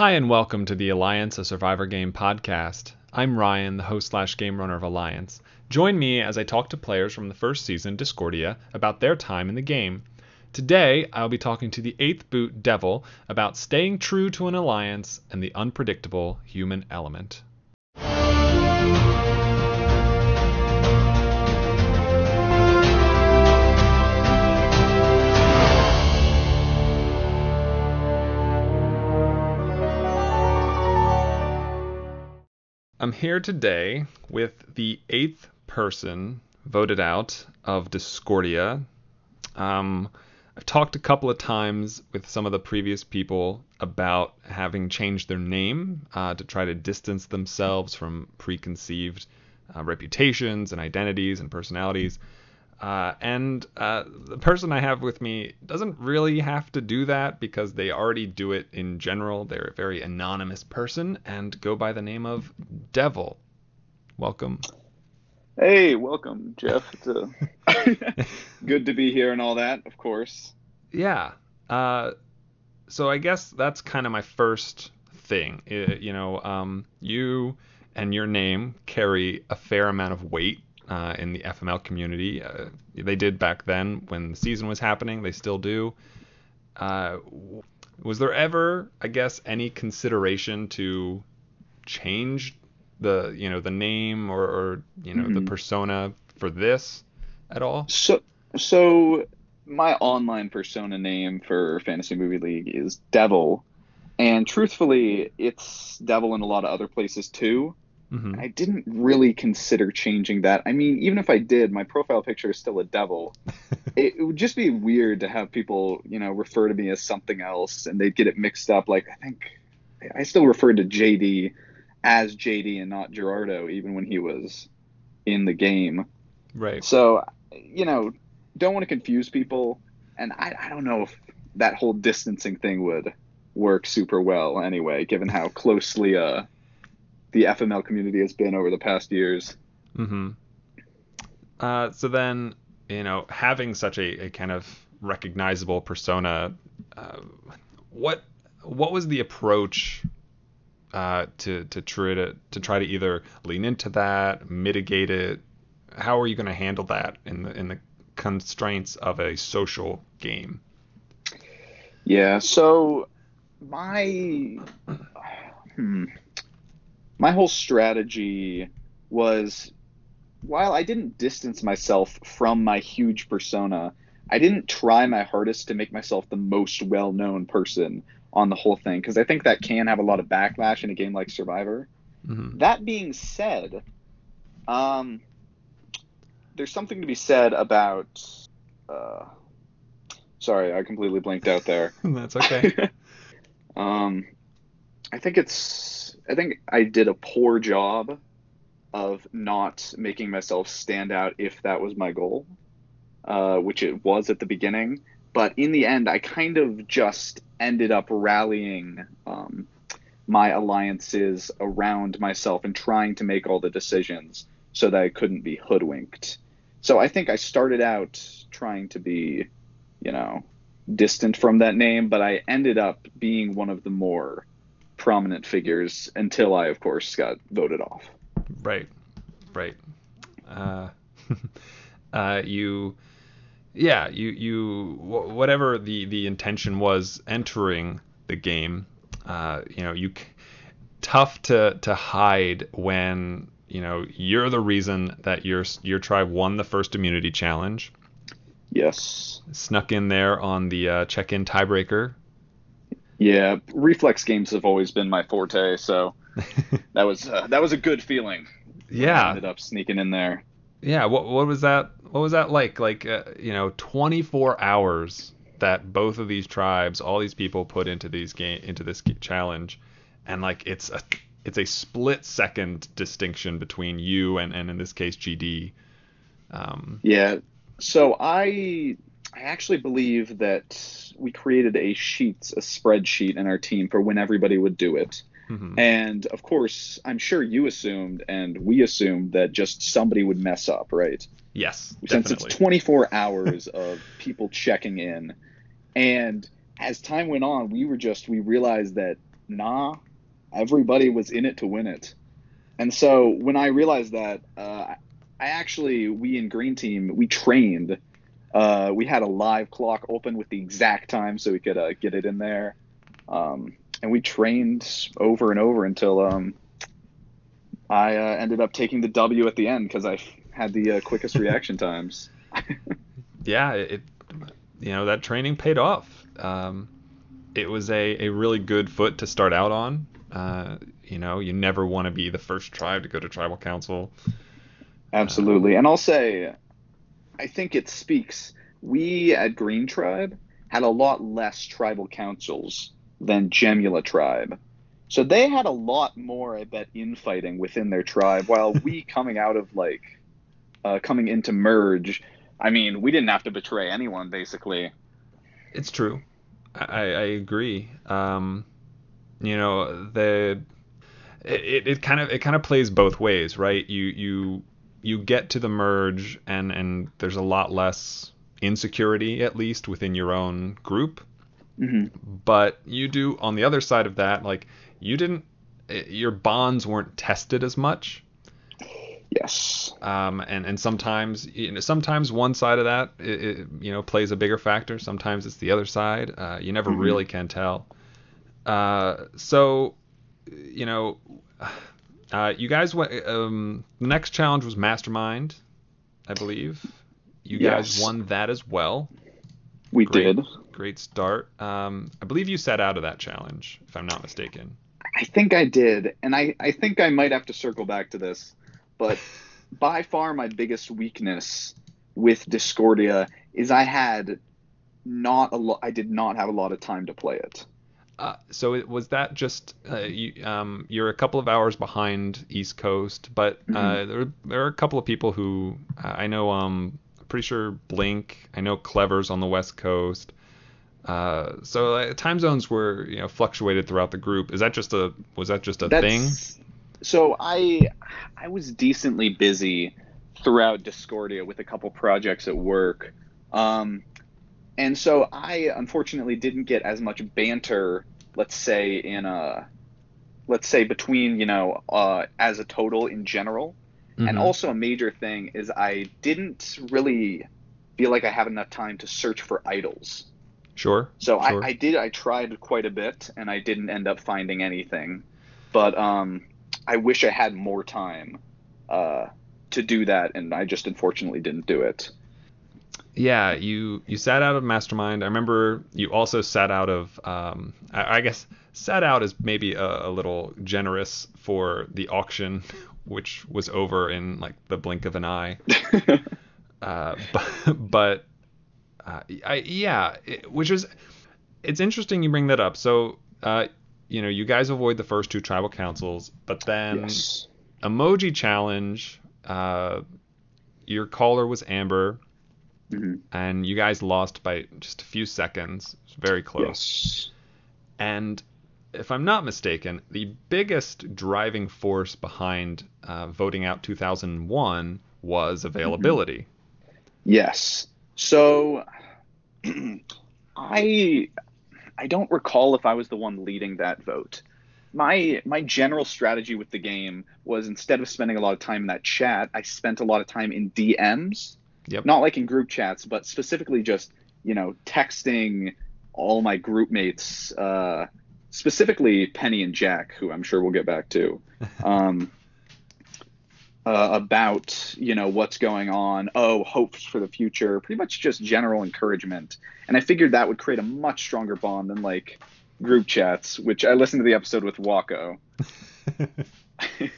Hi, and welcome to the Alliance, a Survivor Game podcast. I'm Ryan, the host slash game runner of Alliance. Join me as I talk to players from the first season, Discordia, about their time in the game. Today, I'll be talking to the 8th boot Devil about staying true to an alliance and the unpredictable human element. I'm here today with the eighth person voted out of Discordia. Um, I've talked a couple of times with some of the previous people about having changed their name uh, to try to distance themselves from preconceived uh, reputations and identities and personalities. Uh, and uh, the person I have with me doesn't really have to do that because they already do it in general. They're a very anonymous person and go by the name of Devil. Welcome. Hey, welcome, Jeff. It's a... good to be here and all that, of course. Yeah. Uh, so I guess that's kind of my first thing. It, you know, um, you and your name carry a fair amount of weight uh, in the FML community. Uh, they did back then when the season was happening. They still do. Uh, was there ever, I guess, any consideration to change the, you know, the name or, or you know, mm-hmm. the persona for this at all? So, so my online persona name for Fantasy Movie League is Devil, and truthfully, it's Devil in a lot of other places too. Mm-hmm. I didn't really consider changing that. I mean, even if I did, my profile picture is still a devil. it, it, would just be weird to have people, you know, refer to me as something else and they'd get it mixed up. Like, I think I still referred to JD as JD and not Gerardo, even when he was in the game. Right. So, you know, don't want to confuse people. And I, I don't know if that whole distancing thing would work super well anyway, given how closely uh, the FML community has been over the past years. Mm-hmm. Uh, so then, you know, having such a, a kind of recognizable persona, uh, what what was the approach uh, to to try to to try to either lean into that, mitigate it? How are you going to handle that in the in the constraints of a social game? Yeah. So my hmm, my whole strategy was while I didn't distance myself from my huge persona, I didn't try my hardest to make myself the most well known person on the whole thing because I think that can have a lot of backlash in a game like Survivor. Mm-hmm. That being said, um, there's something to be said about. Uh, sorry, I completely blinked out there. That's okay. um, I think it's I think I did a poor job of not making myself stand out if that was my goal, uh, which it was at the beginning. But in the end, I kind of just ended up rallying um, my alliances around myself and trying to make all the decisions so that I couldn't be hoodwinked. So I think I started out trying to be, you know, distant from that name, but I ended up being one of the more prominent figures until I, of course, got voted off. Right, right. Uh, uh, you, yeah, you, you, whatever the the intention was entering the game, uh, you know, you tough to to hide when you know you're the reason that your your tribe won the first immunity challenge. Yes. Snuck in there on the uh, check-in tiebreaker yeah, reflex games have always been my forte, so that was uh, that was a good feeling. Yeah, I ended up sneaking in there. Yeah, what what was that? What was that like? Like uh, you know, 24 hours that both of these tribes, all these people put into these game into this challenge, and like it's a it's a split second distinction between you and and in this case JD. Um, yeah. So I I actually believe that we created a sheet, a spreadsheet in our team for when everybody would do it. Mm-hmm. And of course, I'm sure you assumed and we assumed that just somebody would mess up, right? Yes. Since definitely. it's 24 hours of people checking in. And as time went on, we were just, we realized that nah, everybody was in it to win it. And so when I realized that, uh, I actually, we in Green Team, we trained. Uh, we had a live clock open with the exact time so we could uh, get it in there. Um, and we trained over and over until um, I uh, ended up taking the W at the end because I had the uh, quickest reaction times. yeah, it, you know, that training paid off. Um, it was a, a really good foot to start out on. Uh, you know, you never want to be the first tribe to go to tribal council. Absolutely. and I'll say, I think it speaks. We at Green Tribe had a lot less tribal councils than Gemula Tribe. So they had a lot more, I bet, infighting within their tribe, while we coming out of like, uh, coming into merge, I mean, we didn't have to betray anyone, basically. It's true. I, I agree. Um, you know, the it, it kind of it kind of plays both ways, right? You you you get to the merge and and there's a lot less insecurity at least within your own group. Mm-hmm. But you do on the other side of that, like you didn't your bonds weren't tested as much. Yes. Um, and and sometimes you know, sometimes one side of that it, it, you know plays a bigger factor. Sometimes it's the other side. Uh, you never mm-hmm. really can tell. Uh, so you know, uh, you guys went. Um, the next challenge was Mastermind, I believe. You yes. guys won that as well. We great, did. Great start. Um, I believe you set out of that challenge, if I'm not mistaken. I think I did, and I, I think I might have to circle back to this, but by far my biggest weakness with Discordia is I had not a lot. I did not have a lot of time to play it. Uh, so it, was that just uh, you, um, you're a couple of hours behind East Coast, but uh, mm-hmm. there, there are a couple of people who uh, I know. Um, pretty sure Blink. I know Clever's on the West Coast. Uh, so time zones were you know fluctuated throughout the group. Is that just a was that just a That's, thing? So I I was decently busy throughout Discordia with a couple projects at work. Um, and so I unfortunately didn't get as much banter, let's say in a, let's say between you know uh, as a total in general, mm-hmm. and also a major thing is I didn't really feel like I have enough time to search for idols. Sure. So sure. I, I did I tried quite a bit and I didn't end up finding anything, but um, I wish I had more time uh, to do that, and I just unfortunately didn't do it yeah, you you sat out of Mastermind. I remember you also sat out of. Um, I, I, guess sat out is maybe a, a, little generous for the auction, which was over in like the blink of an eye. uh, but but uh, I, yeah, it, which is it's interesting you bring that up. So uh, you know, you guys avoid the first two tribal councils, but then yes. emoji challenge. Uh, your caller was Amber Mm-hmm. And you guys lost by just a few seconds. It was very close. Yes. And if I'm not mistaken, the biggest driving force behind uh, voting out 2001 was availability. Mm-hmm. Yes. So I I don't recall if I was the one leading that vote. My my general strategy with the game was instead of spending a lot of time in that chat, I spent a lot of time in DMs Yep. Not like in group chats, but specifically just, you know, texting all my group mates, uh, specifically Penny and Jack, who I'm sure we'll get back to, um, uh, about, you know, what's going on. Oh, hopes for the future, pretty much just general encouragement. And I figured that would create a much stronger bond than like group chats, which I listened to the episode with Wako. and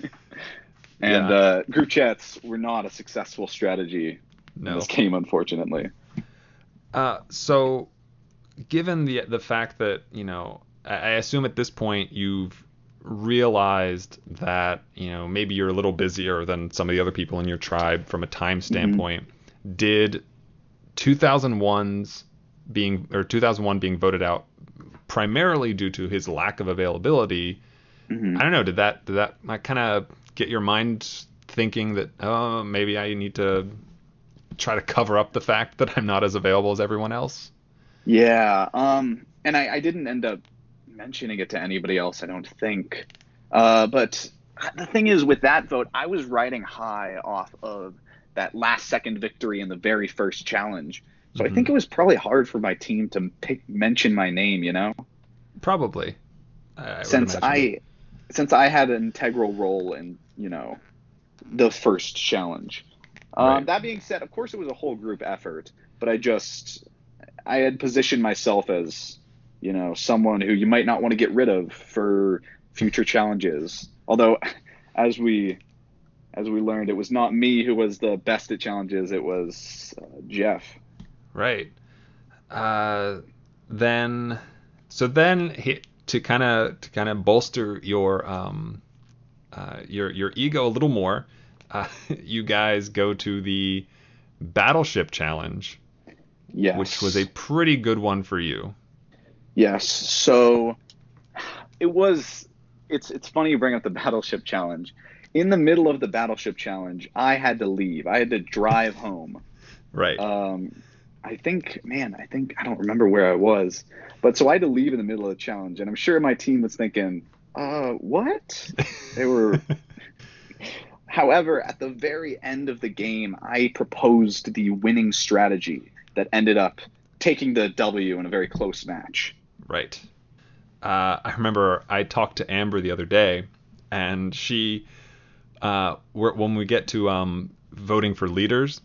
yeah. uh, group chats were not a successful strategy no. in this game, unfortunately. Uh, so, given the the fact that you know, I, I assume at this point you've realized that you know maybe you're a little busier than some of the other people in your tribe from a time mm-hmm. standpoint. Mm-hmm. Did 2001's being or 2001 being voted out primarily due to his lack of availability? Mm-hmm. I don't know. Did that did that kind of get your mind thinking that oh maybe I need to try to cover up the fact that I'm not as available as everyone else. Yeah, um, and I, I didn't end up mentioning it to anybody else. I don't think. Uh, but the thing is, with that vote, I was riding high off of that last second victory in the very first challenge. So Mm-hmm. I think it was probably hard for my team to pick, mention my name. You know, Probably. I- I since. I since I had an integral role in you know the first challenge. Um, Right. That being said, of course, it was a whole group effort, but I just I had positioned myself as you know someone who you might not want to get rid of for future challenges. Although, as we as we learned, it was not me who was the best at challenges; it was uh, Jeff. Right. Uh, then, so then he, to kind of to kind of bolster your um, uh, your your ego a little more, uh, you guys go to the battleship challenge, Yes, which was a pretty good one for you. Yes. So it was it's it's funny you bring up the battleship challenge. In the middle of the battleship challenge, I had to leave. I had to drive home. Right. Um I think man, I think I don't remember where I was. But so I had to leave in the middle of the challenge and I'm sure my team was thinking, "Uh, what?" They were However, at the very end of the game, I proposed the winning strategy that ended up taking the W in a very close match. Right. Uh, I remember I talked to Amber the other day, and she, uh, we're- when we get to um, voting for leaders,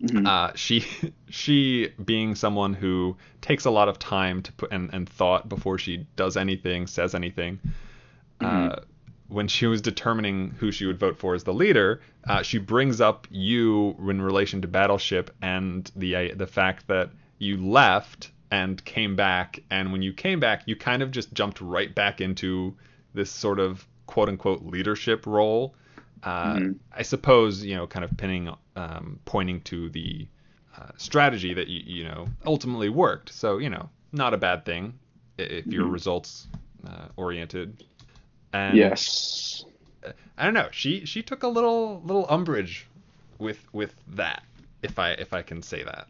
Mhm. uh, she, she being someone who takes a lot of time to put and, and thought before she does anything, says anything. Uh, when she was determining who she would vote for as the leader, uh, she brings up you in relation to Battleship and the uh, the fact that you left and came back, and when you came back, you kind of just jumped right back into this sort of quote unquote leadership role. Uh, Mhm. I suppose you know, kind of pinning, um, pointing to the uh, strategy that you you know ultimately worked. So you know, not a bad thing if you're Mhm. results uh, oriented. And Yes. I don't know. She she took a little little umbrage with with that, if I if I can say that.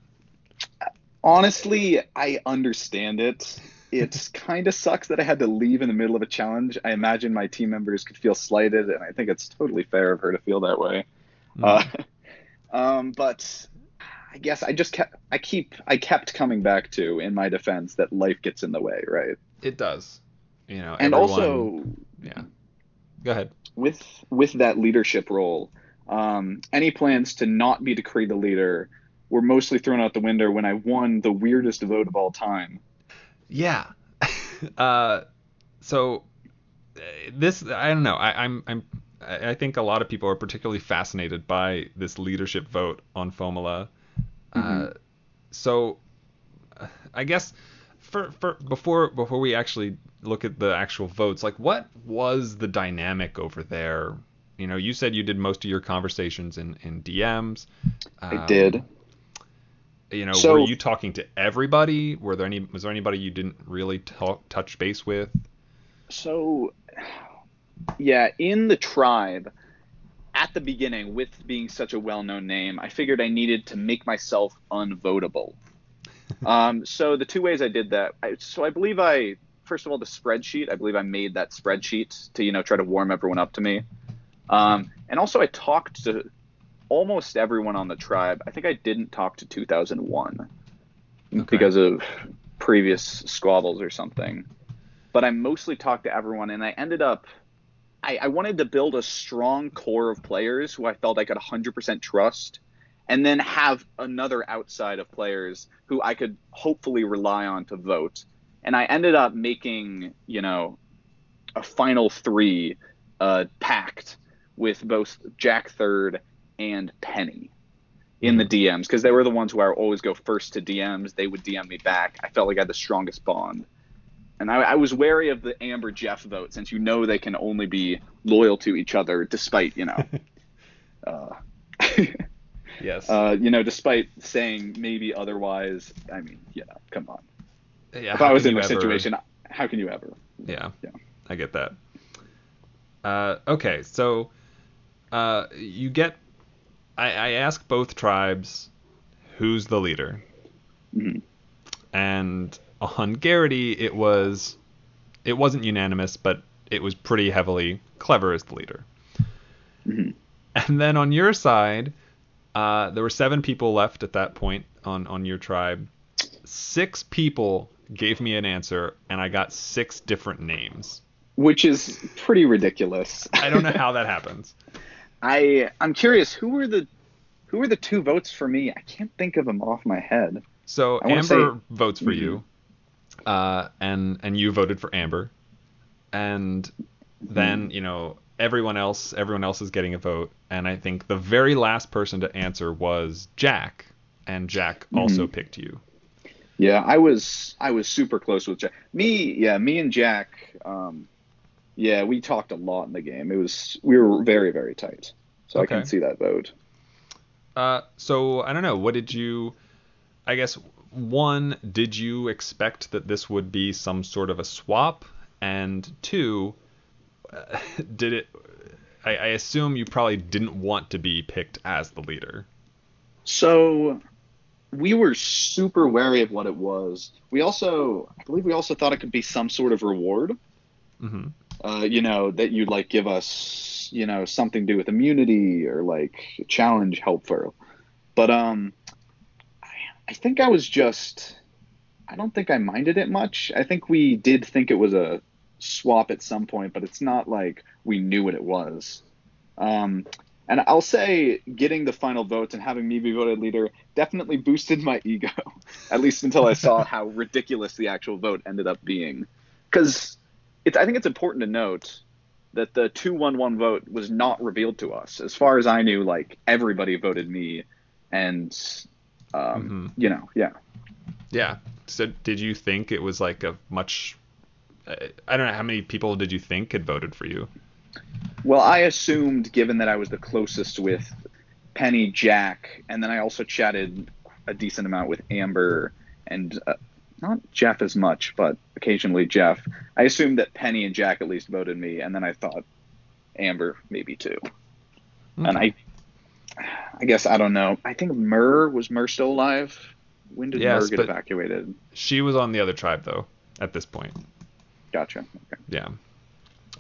Honestly, I understand it. It kind of sucks that I had to leave in the middle of a challenge. I imagine my team members could feel slighted, and I think it's totally fair of her to feel that way. Uh, um, but I guess I just kept, I keep, I kept coming back to, in my defense, that life gets in the way, right? It does. You know, And everyone- also, yeah. Go ahead. with with that leadership role, um, any plans to not be decreed the leader were mostly thrown out the window when I won the weirdest vote of all time. Yeah. uh, so uh, this I don't know. I, I'm I'm I think a lot of people are particularly fascinated by this leadership vote on Fomula. Uh, Mhm. so uh, I guess for for before before we actually look at the actual votes, like what was the dynamic over there? You know, you said you did most of your conversations in in DMs. I Um, did. You know, So- were you talking to everybody? Were there any? Was there anybody you didn't really talk, touch base with? So, yeah, in the tribe, at the beginning, with being such a well known name, I figured I needed to make myself unvotable. um, so, the two ways I did that, I, so I believe I, first of all, the spreadsheet, I believe I made that spreadsheet to, you know, try to warm everyone up to me. Um, and also, I talked to almost everyone on the tribe. I think I didn't talk to 2001 Okay. because of previous squabbles or something but I mostly talked to everyone, and I ended up. I, I wanted to build a strong core of players who I felt I could 100% trust, and then have another outside of players who I could hopefully rely on to vote. And I ended up making, you know, a final three uh, pact with both Jack Third and Penny in the DMs because they were the ones who I always go first to DMs. They would DM me back. I felt like I had the strongest bond. And I, I was wary of the Amber Jeff vote since you know they can only be loyal to each other despite, you know, uh, Yes. uh, you know, despite saying maybe otherwise. I mean, you know, come on. Yeah, If I was in ever- situation, how can you ever? Yeah. Yeah. I get that. Uh, okay, so uh, you get. I, I ask both tribes who's the leader, Mhm. and on Garrity it was it wasn't unanimous, but it was pretty heavily clever as the leader. Mhm. And then on your side, uh, there were seven people left at that point on on your tribe. Six people gave me an answer, and I got six different names. which is pretty ridiculous. I don't know how that happens. I I'm curious who were the who were the two votes for me? I can't think of them off my head. So Amber say- Mm-hmm. votes for you, uh, and and you voted for Amber, and Mm-hmm. then you know everyone else everyone else is getting a vote, and I think the very last person to answer was Jack, and Jack also Mm-hmm. picked you. Yeah, I was I was super close with Jack. Me, yeah, me and Jack. Um, yeah, we talked a lot in the game. It was we were very very tight. So I Okay. can see that vote. Uh, so I don't know. What did you? I guess one, did you expect that this would be some sort of a swap? And two, uh, did it? I, I assume you probably didn't want to be picked as the leader. So we were super wary of what it was. We also, I believe, we also thought it could be some sort of reward. hmm uh, you know, that you'd like give us, you know, something to do with immunity or like challenge helpful. But um, I, I think I was just, I don't think I minded it much. I think we did think it was a swap at some point, but it's not like we knew what it was. Um, and I'll say getting the final votes and having me be voted leader definitely boosted my ego, at least until I saw how ridiculous the actual vote ended up being. Because I think it's important to note that the 2-1-1 vote was not revealed to us. As far as I knew, like everybody voted me, and um, you know, yeah. Yeah. So did you think it was like a much? uh, I don't know how many people did you think had voted for you? Well, I assumed, given that I was the closest with Penny, Jack, and then I also chatted a decent amount with Amber and uh, not Jeff as much, but occasionally Jeff. I assumed that Penny and Jack at least voted me, and then I thought Amber maybe too. And I, I guess I don't know. I think Murr was Murr still alive. When did Yes, Murr get evacuated? She was on the other tribe though at this point. Gotcha. Okay. Yeah.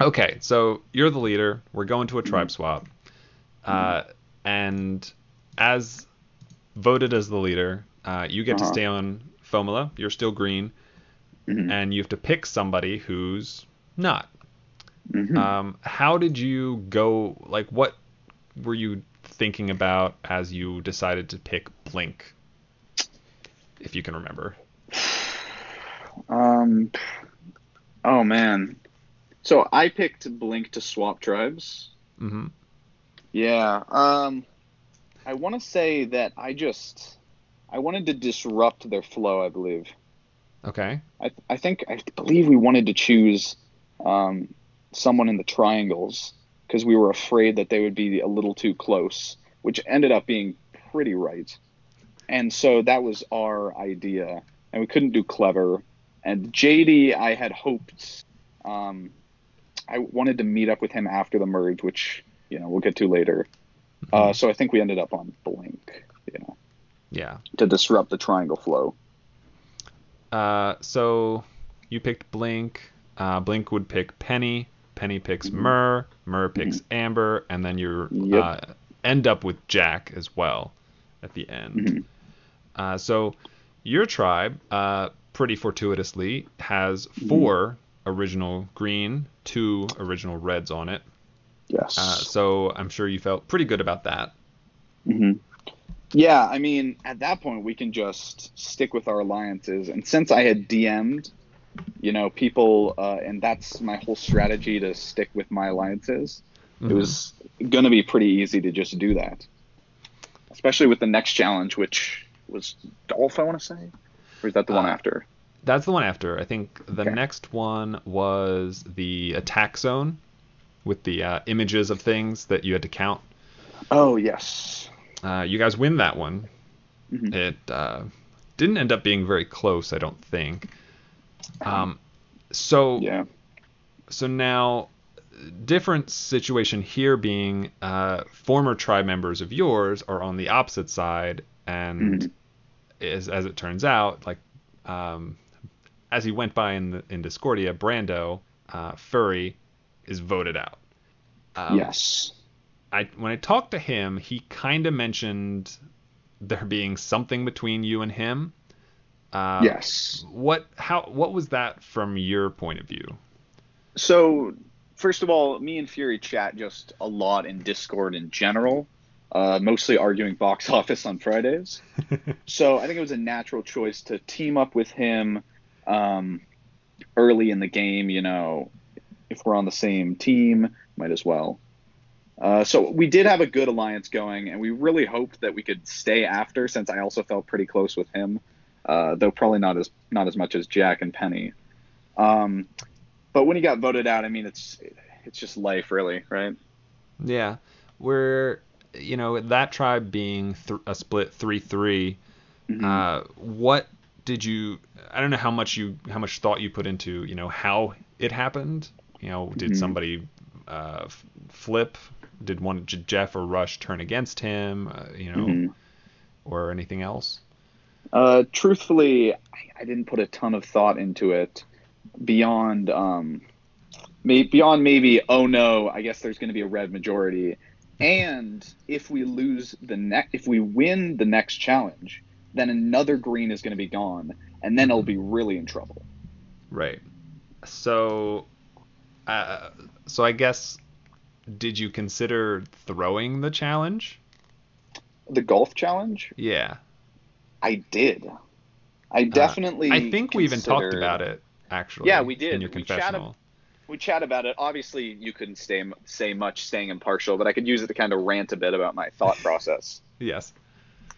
Okay, so you're the leader. We're going to a tribe swap. Uh, and as voted as the leader, uh, you get to Uh-huh. stay on Fomula. You're still green, Mhm. and you have to pick somebody who's not. Mhm. Um, how did you go? Like, what were you thinking about as you decided to pick Blink? If you can remember. Um, oh man. So I picked Blink to swap tribes. hmm Yeah. Um, I want to say that I just I wanted to disrupt their flow. I believe. Okay. I I think I believe we wanted to choose um, someone in the triangles because we were afraid that they would be a little too close, which ended up being pretty right. And so that was our idea, and we couldn't do clever. And JD, I had hoped, um, I wanted to meet up with him after the merge, which you know we'll get to later. Mm-hmm. Uh, so I think we ended up on Blink, you know. Yeah. To disrupt the triangle flow. Uh, so you picked Blink. Uh, Blink would pick Penny. Penny picks mm-hmm. mm-hmm. Picks mm-hmm. Amber, and then you yep. uh, end up with Jack as well at the end. Mm-hmm. Uh, so your tribe, uh, pretty fortuitously, has mm-hmm. 4 original green, two original reds on it. Yes. Uh, so I'm sure you felt pretty good about that. hmm Yeah, I mean, at that point, we can just stick with our alliances. And since I had DM'd, you know, people, uh, and that's my whole strategy to stick with my alliances, Mhm. it was going to be pretty easy to just do that. Especially with the next challenge, which was Dolph, I want to say? Or is that the one Uh, after? That's the one after. I think the Okay. next one was the attack zone with the uh, images of things that you had to count. Oh, yes. Uh, you guys win that one. Mhm. It uh, didn't end up being very close, I don't think. Um, so Yeah. so now different situation here being uh, former tribe members of yours are on the opposite side and Mhm. as, as it turns out like um, as he went by in the, in Discordia, Brando, uh, Furry, is voted out. Um, yes. I when I talked to him, he kind of mentioned there being something between you and him. Uh, yes. What how what was that from your point of view? So first of all, me and Fury chat just a lot in Discord in general, uh, mostly arguing box office on Fridays. so I think it was a natural choice to team up with him um, early in the game. You know, if we're on the same team, might as well. Uh, so we did have a good alliance going, and we really hoped that we could stay after, since I also felt pretty close with him, uh, though probably not as not as much as Jack and Penny. Um, but when he got voted out, I mean, it's it's just life, really, right? Yeah, we're you know that tribe being th- a split three Mm-hmm. Uh, what did you? I don't know how much you how much thought you put into you know how it happened. You know, did Mhm. somebody uh, f- flip? Did one J- Jeff or Rush turn against him? Uh, you know, Mhm. or anything else? Uh, truthfully, I, I didn't put a ton of thought into it beyond um, may, beyond maybe oh no, I guess there's going to be a red majority, and if we lose the next, if we win the next challenge, then another green is going to be gone, and then it'll be really in trouble. Right. So, uh, so I guess did you consider throwing the challenge? The golf challenge, Yeah. I did. I definitely. Uh, I think we even talked about it actually. Yeah, we did. in your We confessional. we chat about it. Obviously, you couldn't stay say much, staying impartial, but I could use it to kind of rant a bit about my thought process. Yes.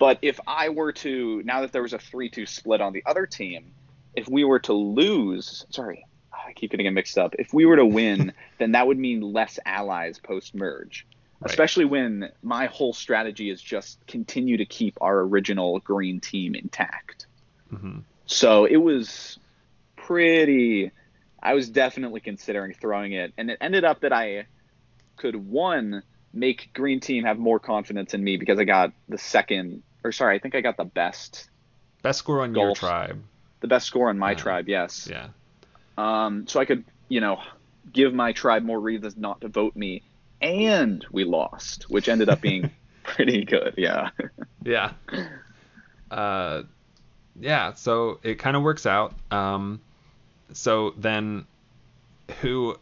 But if I were to, now that there was a three-two split on the other team, if we were to lose, sorry, I keep getting it mixed up. If we were to win, then that would mean less allies post-merge. Right. Especially when my whole strategy is just continue to keep our original green team intact. hmm So it was pretty. I was definitely considering throwing it, and it ended up that I could one make green team have more confidence in me because I got the second, or sorry, I think I got the best, Best score on your tribe. the best score on my Yeah. tribe. Yes. Yeah. Um, so I could, you know, give my tribe more reasons not to vote me, and we lost, which ended up being pretty good. Yeah. Yeah. Uh, yeah. So it kind of works out. Um, so then, who,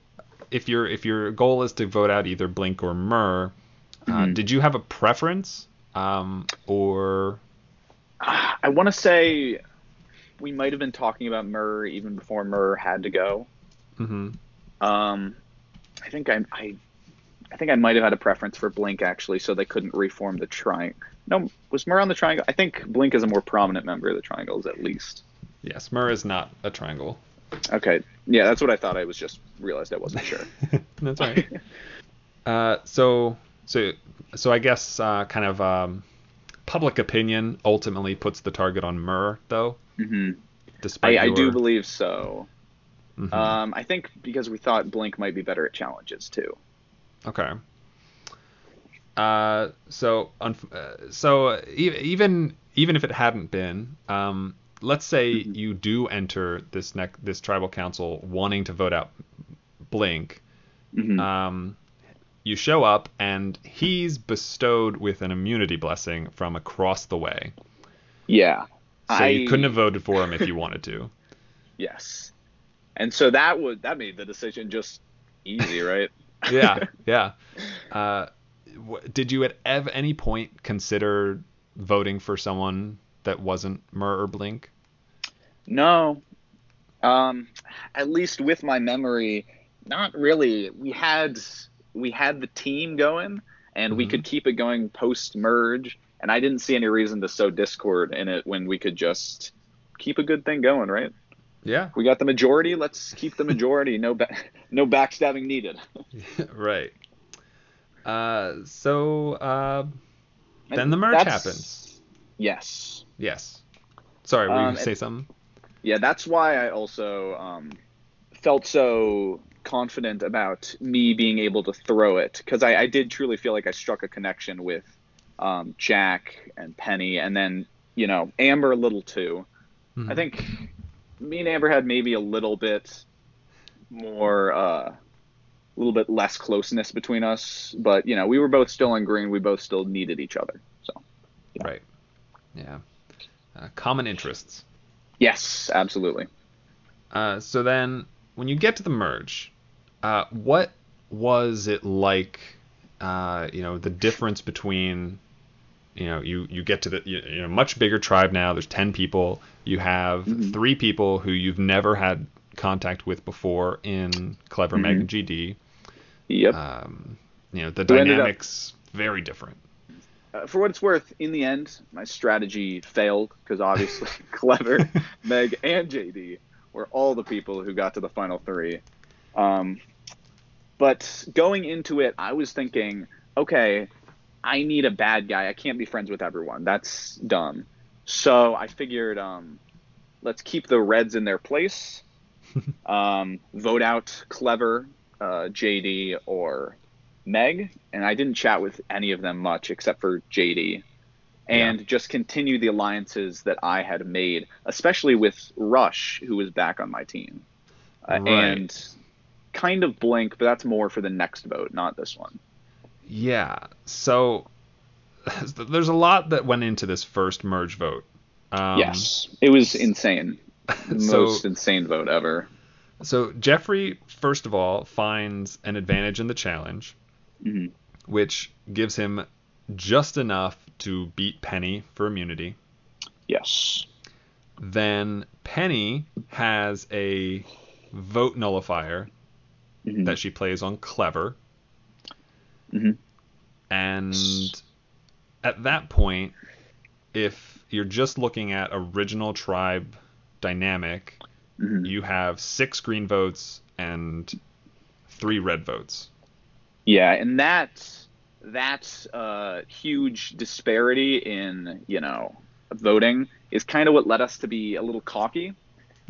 if your if your goal is to vote out either Blink or Murr, uh, Mhm. did you have a preference? Um, or I want to say we might have been talking about Murr even before Murr had to go. mhm. Um, I think I, I, I think I might have had a preference for Blink actually, so they couldn't reform the triangle. No, was Murr on the triangle? I think Blink is a more prominent member of the triangles at least. yes, Murr is not a triangle. Okay, yeah, that's what I thought. I was just realized I wasn't sure. That's right. uh, so so so I guess uh, kind of um, public opinion ultimately puts the target on Murr though, hmm despite I, I do believe so. Mhm. Um, I think because we thought Blink might be better at challenges too. Okay. Uh, so unf- uh, so even even if it hadn't been, um, let's say Mhm. you do enter this nec- this tribal council wanting to vote out Blink. Mhm. Um, you show up and he's bestowed with an immunity blessing from across the way. yeah. So I, you couldn't have voted for him if you wanted to. Yes. And so that would that made the decision just easy, right? Yeah, yeah. Uh, w- did you at ev- any point consider voting for someone that wasn't Murr or Blink? No. Um, at least with my memory, not really. We had we had the team going, and we Mhm. could keep it going post merge, and I didn't see any reason to sow discord in it when we could just keep a good thing going, right? Yeah, We got the majority. Let's keep the majority. No ba- no backstabbing needed. right. Uh, so uh, then the merge happens. Yes. Yes. Sorry, were you Um, say something? Yeah, that's why I also um, felt so confident about me being able to throw it because I, I did truly feel like I struck a connection with um, Jack and Penny, and then you know Amber a little too. I Mhm. think me and Amber had maybe a little bit more, uh, a little bit less closeness between us, but you know, we were both still in green. We both still needed each other. So. Yeah. Right. Yeah. Uh, common interests. Yes, absolutely. Uh, so then, when you get to the merge, uh, what was it like? Uh, you know, the difference between you know you you get to the you, you know much bigger tribe now there's 10 people you have mm-hmm. three people who you've never had contact with before in clever mm-hmm. meg and jd yep um, you know the who dynamics very different uh, for what it's worth in the end my strategy failed because obviously clever meg and jd were all the people who got to the final three um, but going into it i was thinking okay I need a bad guy. I can't be friends with everyone. That's dumb. So I figured, um, let's keep the Reds in their place. um, vote out Clever, uh, JD, or Meg. And I didn't chat with any of them much except for JD. And yeah. just continue the alliances that I had made, especially with Rush, who was back on my team. Uh, right. And kind of Blink, but that's more for the next vote, not this one. Yeah. So there's a lot that went into this first merge vote. Um, yes, it was insane. so, Most insane vote ever. So Jeffrey, first of all, finds an advantage in the challenge, mm-hmm. which gives him just enough to beat Penny for immunity. Yes. Then Penny has a vote nullifier mm-hmm. that she plays on Clever, Mm-hmm. And at that point, if you're just looking at original tribe dynamic, mm-hmm. you have six green votes and three red votes. Yeah, and that that uh, huge disparity in you know voting is kind of what led us to be a little cocky.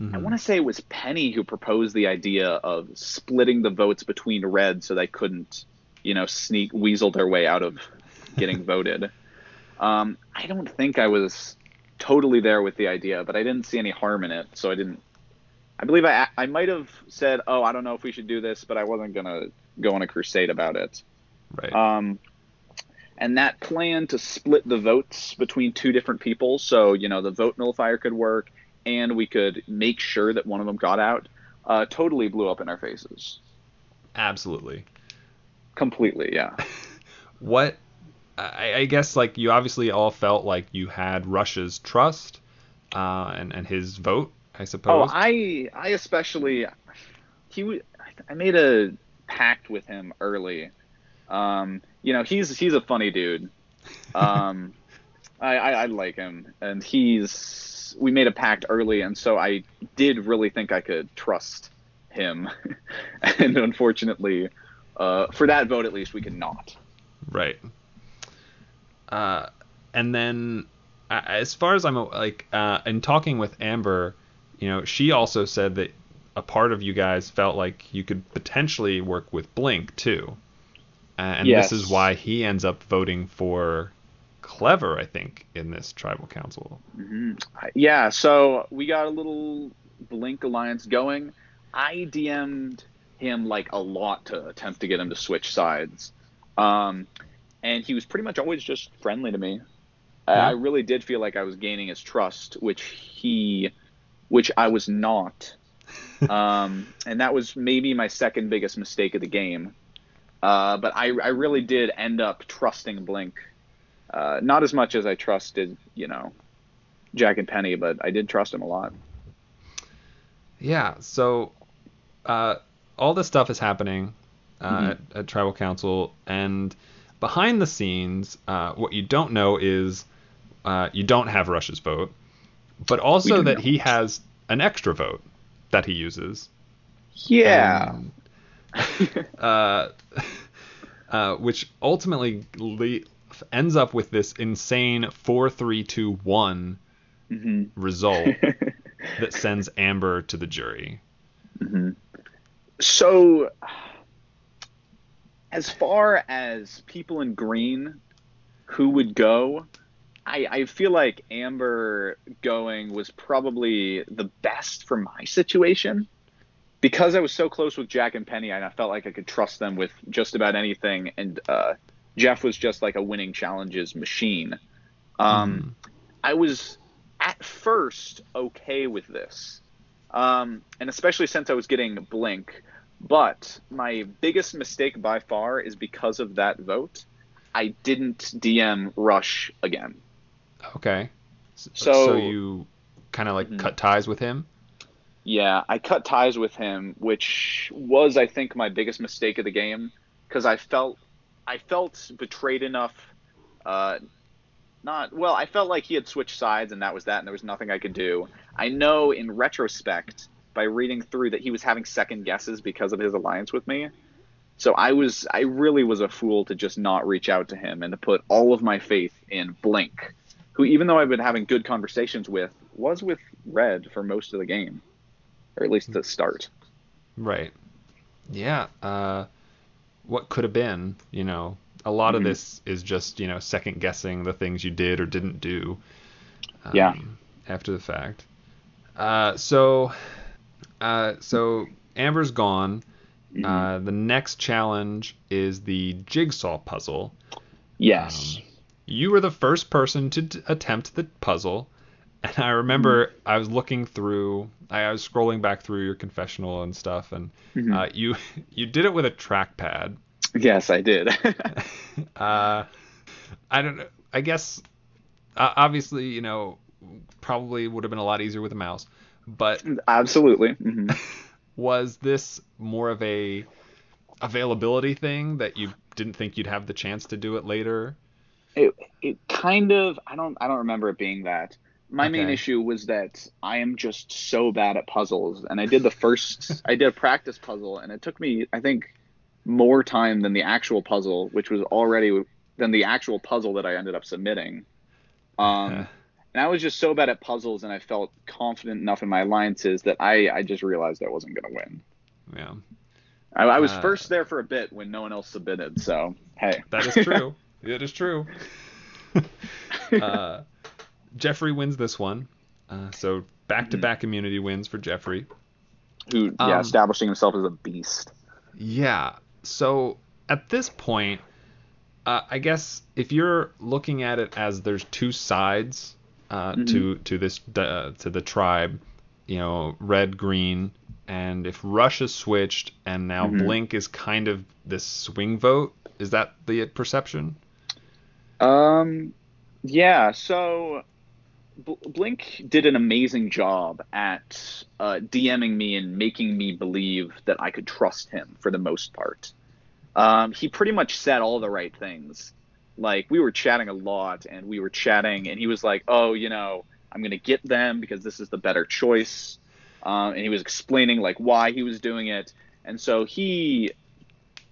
Mm-hmm. I want to say it was Penny who proposed the idea of splitting the votes between red so they couldn't you know, sneak weasel their way out of getting voted. Um, I don't think I was totally there with the idea, but I didn't see any harm in it, so I didn't. I believe I I might have said, "Oh, I don't know if we should do this," but I wasn't gonna go on a crusade about it. Right. Um, and that plan to split the votes between two different people, so you know the vote nullifier could work, and we could make sure that one of them got out, uh, totally blew up in our faces. Absolutely. Completely, yeah. what I, I, guess like you obviously all felt like you had Rush's trust uh, and and his vote, I suppose. Oh, I I especially he I made a pact with him early. Um, you know, he's he's a funny dude. Um, I, I, I like him, and he's we made a pact early, and so I did really think I could trust him, and unfortunately, uh, for that vote, at least, we can not. Right. Uh, and then, as far as I'm like, uh, in talking with Amber, you know, she also said that a part of you guys felt like you could potentially work with Blink too, and yes. this is why he ends up voting for Clever, I think, in this tribal council. Mm-hmm. Yeah, so we got a little Blink alliance going. I DM'd him like a lot to attempt to get him to switch sides. Um, and he was pretty much always just friendly to me. Yeah. I really did feel like I was gaining his trust, which he, which I was not. um, and that was maybe my second biggest mistake of the game. Uh, but I, I really did end up trusting Blink. Uh, not as much as I trusted, you know, Jack and Penny, but I did trust him a lot. Yeah. So, uh, all this stuff is happening uh, mm-hmm. at, at, tribal council, and behind the scenes, uh, what you don't know is uh, you don't have Rush's vote, but also that know. he has an extra vote that he uses. Yeah. And, uh, uh, which ultimately le- ends up with this insane four three two one mm-hmm. result that sends Amber to the jury. Mm-hmm. So, as far as people in green who would go, I, I feel like Amber going was probably the best for my situation because I was so close with Jack and Penny. And I felt like I could trust them with just about anything, and uh, Jeff was just like a winning challenges machine. Um, mm. I was at first okay with this, um, and especially since I was getting Blink. But my biggest mistake by far is because of that vote. I didn't DM Rush again. Okay. So, so you kind of like mm-hmm. cut ties with him? Yeah, I cut ties with him, which was I think my biggest mistake of the game because I felt I felt betrayed enough uh, not well, I felt like he had switched sides and that was that and there was nothing I could do. I know in retrospect by reading through that he was having second guesses because of his alliance with me. So I was I really was a fool to just not reach out to him and to put all of my faith in Blink, who even though I've been having good conversations with, was with Red for most of the game. Or at least the start. Right. Yeah. Uh what could have been, you know, a lot mm-hmm. of this is just, you know, second guessing the things you did or didn't do. Um, yeah. After the fact. Uh so uh so Amber's gone. Mm-hmm. Uh, the next challenge is the jigsaw puzzle. Yes. Um, you were the first person to t- attempt the puzzle, and I remember mm-hmm. I was looking through. I, was scrolling back through your confessional and stuff, and mm-hmm. uh, you you did it with a trackpad. Yes, I did. uh, I don't know. I guess uh, obviously, you know, probably would have been a lot easier with a mouse, but absolutely. Mm-hmm. was this more of a availability thing that you didn't think you'd have the chance to do it later? It it kind of I don't I don't remember it being that. My okay. main issue was that I am just so bad at puzzles and I did the first I did a practice puzzle and it took me I think more time than the actual puzzle which was already than the actual puzzle that I ended up submitting. Um and I was just so bad at puzzles, and I felt confident enough in my alliances that I, I just realized I wasn't going to win. Yeah. I, I was uh, first there for a bit when no one else submitted, so hey. That is true. it is true. uh, Jeffrey wins this one. Uh, so back to back immunity wins for Jeffrey. Who, yeah, um, establishing himself as a beast. Yeah. So at this point, uh, I guess if you're looking at it as there's two sides uh, mm-hmm. to to this uh, to the tribe, you know, red green, and if Rush is switched and now mm-hmm. Blink is kind of this swing vote, is that the perception? Um, yeah. So Blink did an amazing job at uh, DMing me and making me believe that I could trust him for the most part. Um, he pretty much said all the right things. Like we were chatting a lot and we were chatting and he was like oh you know i'm going to get them because this is the better choice. Um, and he was explaining like why he was doing it. And so he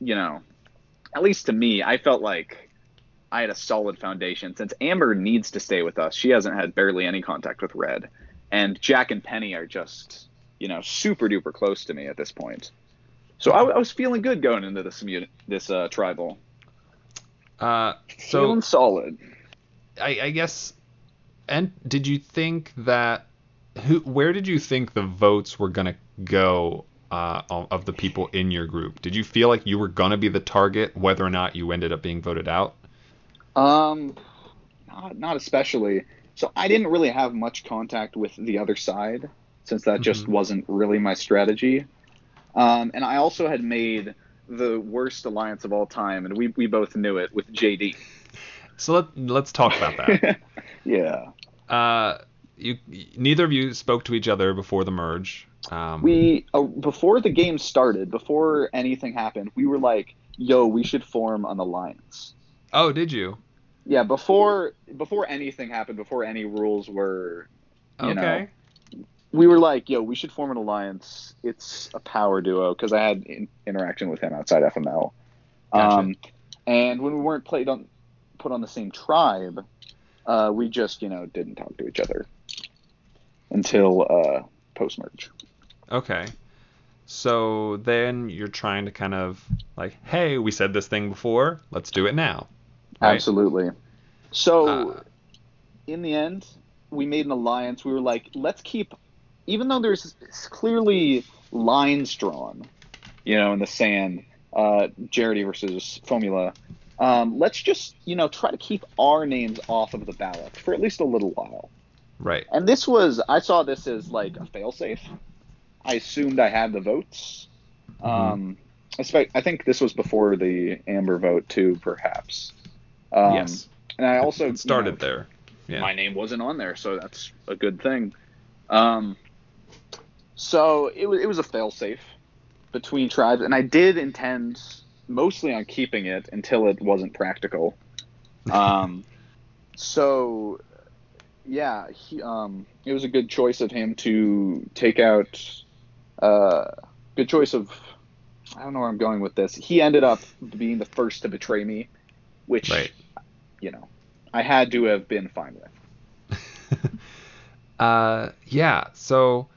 you know at least to me i felt like i had a solid foundation since amber needs to stay with us she hasn't had barely any contact with red and jack and penny are just you know super duper close to me at this point so I, I was feeling good going into this this uh, tribal uh, so feeling solid. I, I guess. And did you think that who? Where did you think the votes were gonna go uh, of the people in your group? Did you feel like you were gonna be the target, whether or not you ended up being voted out? Um, not not especially. So I didn't really have much contact with the other side since that just mm-hmm. wasn't really my strategy. Um, and I also had made the worst alliance of all time, and we we both knew it with JD. So let let's talk about that. yeah. Uh, you neither of you spoke to each other before the merge. Um, we uh, before the game started, before anything happened, we were like, "Yo, we should form an alliance." Oh, did you? Yeah, before before anything happened, before any rules were, you okay. know, we were like, yo, we should form an alliance. It's a power duo because I had in, interaction with him outside FML. Gotcha. Um, and when we weren't played on, put on the same tribe, uh, we just you know didn't talk to each other until uh, post merge. Okay. So then you're trying to kind of like, hey, we said this thing before, let's do it now. Right? Absolutely. So, uh, in the end, we made an alliance. We were like, let's keep, even though there's clearly lines drawn, you know, in the sand, uh, Jarity versus Formula. Um, let's just, you know, try to keep our names off of the ballot for at least a little while. Right. And this was, I saw this as like a failsafe. I assumed I had the votes. Mm-hmm. Um, I, I think this was before the Amber vote too, perhaps. Um, yes. And I also It started you know, there. Yeah. my name wasn't on there, so that's a good thing. Um, so it was it was a failsafe between tribes, and I did intend mostly on keeping it until it wasn't practical. Um, so yeah, he, um, it was a good choice of him to take out. Uh, good choice of. I don't know where I'm going with this. He ended up being the first to betray me, which Right. you know I had to have been fine with. Uh, yeah. So,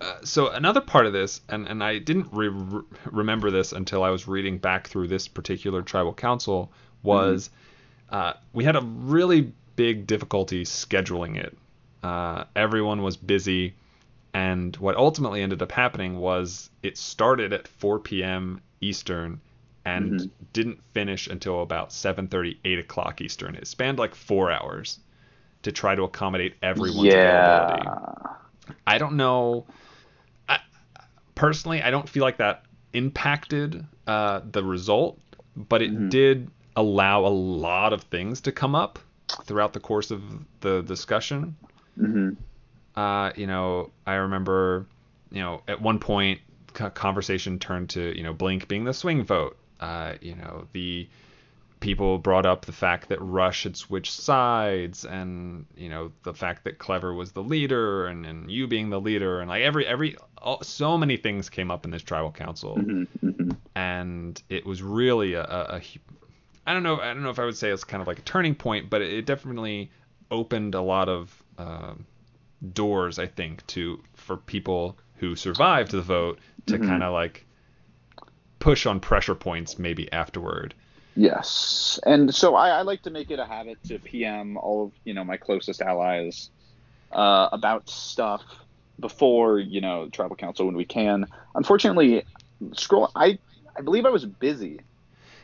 uh, so another part of this, and and I didn't re- re- remember this until I was reading back through this particular tribal council, was uh, we had a really big difficulty scheduling it. Uh, everyone was busy, and what ultimately ended up happening was it started at 4 p.m. Eastern. And Mhm. didn't finish until about 7:30, 8 o'clock Eastern. It spanned like four hours to try to accommodate everyone's availability. yeah. I don't know. I, personally, I don't feel like that impacted uh, the result, but it Mhm. did allow a lot of things to come up throughout the course of the discussion. hmm Uh, you know, I remember, you know, at one point, conversation turned to, you know, Blink being the swing vote. Uh, you know, the people brought up the fact that Rush had switched sides, and you know, the fact that Clever was the leader, and, and you being the leader, and like every every all, so many things came up in this tribal council, hmm hmm and it was really a, a, a I don't know I don't know if I would say it's kind of like a turning point, but it definitely opened a lot of um doors I think to for people who survived the vote to Mhm. kind of like push on pressure points maybe afterward. Yes, and so I, I like to make it a habit to PM all of you know my closest allies uh, about stuff before you know tribal council when we can. Unfortunately, scroll. I I believe I was busy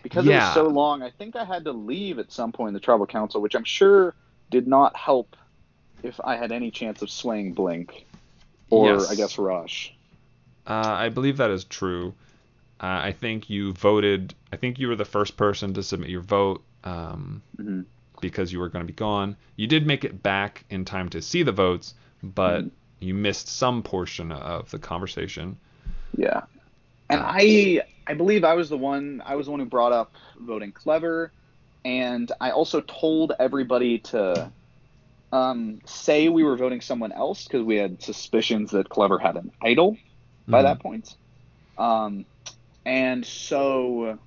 because it was so long. I think I had to leave at some point in the tribal council, which I'm sure did not help if I had any chance of swaying Blink or Yes. I guess Rush. Uh, I believe that is true. Uh, I think you voted. I think you were the first person to submit your vote um, hmm because you were going to be gone. You did make it back in time to see the votes, but Mhm. you missed some portion of the conversation. Yeah. And I I believe I was the one I was the one who brought up voting clever and I also told everybody to um, say we were voting someone else because we had suspicions that clever had an idol by Mhm. that point. Um, and so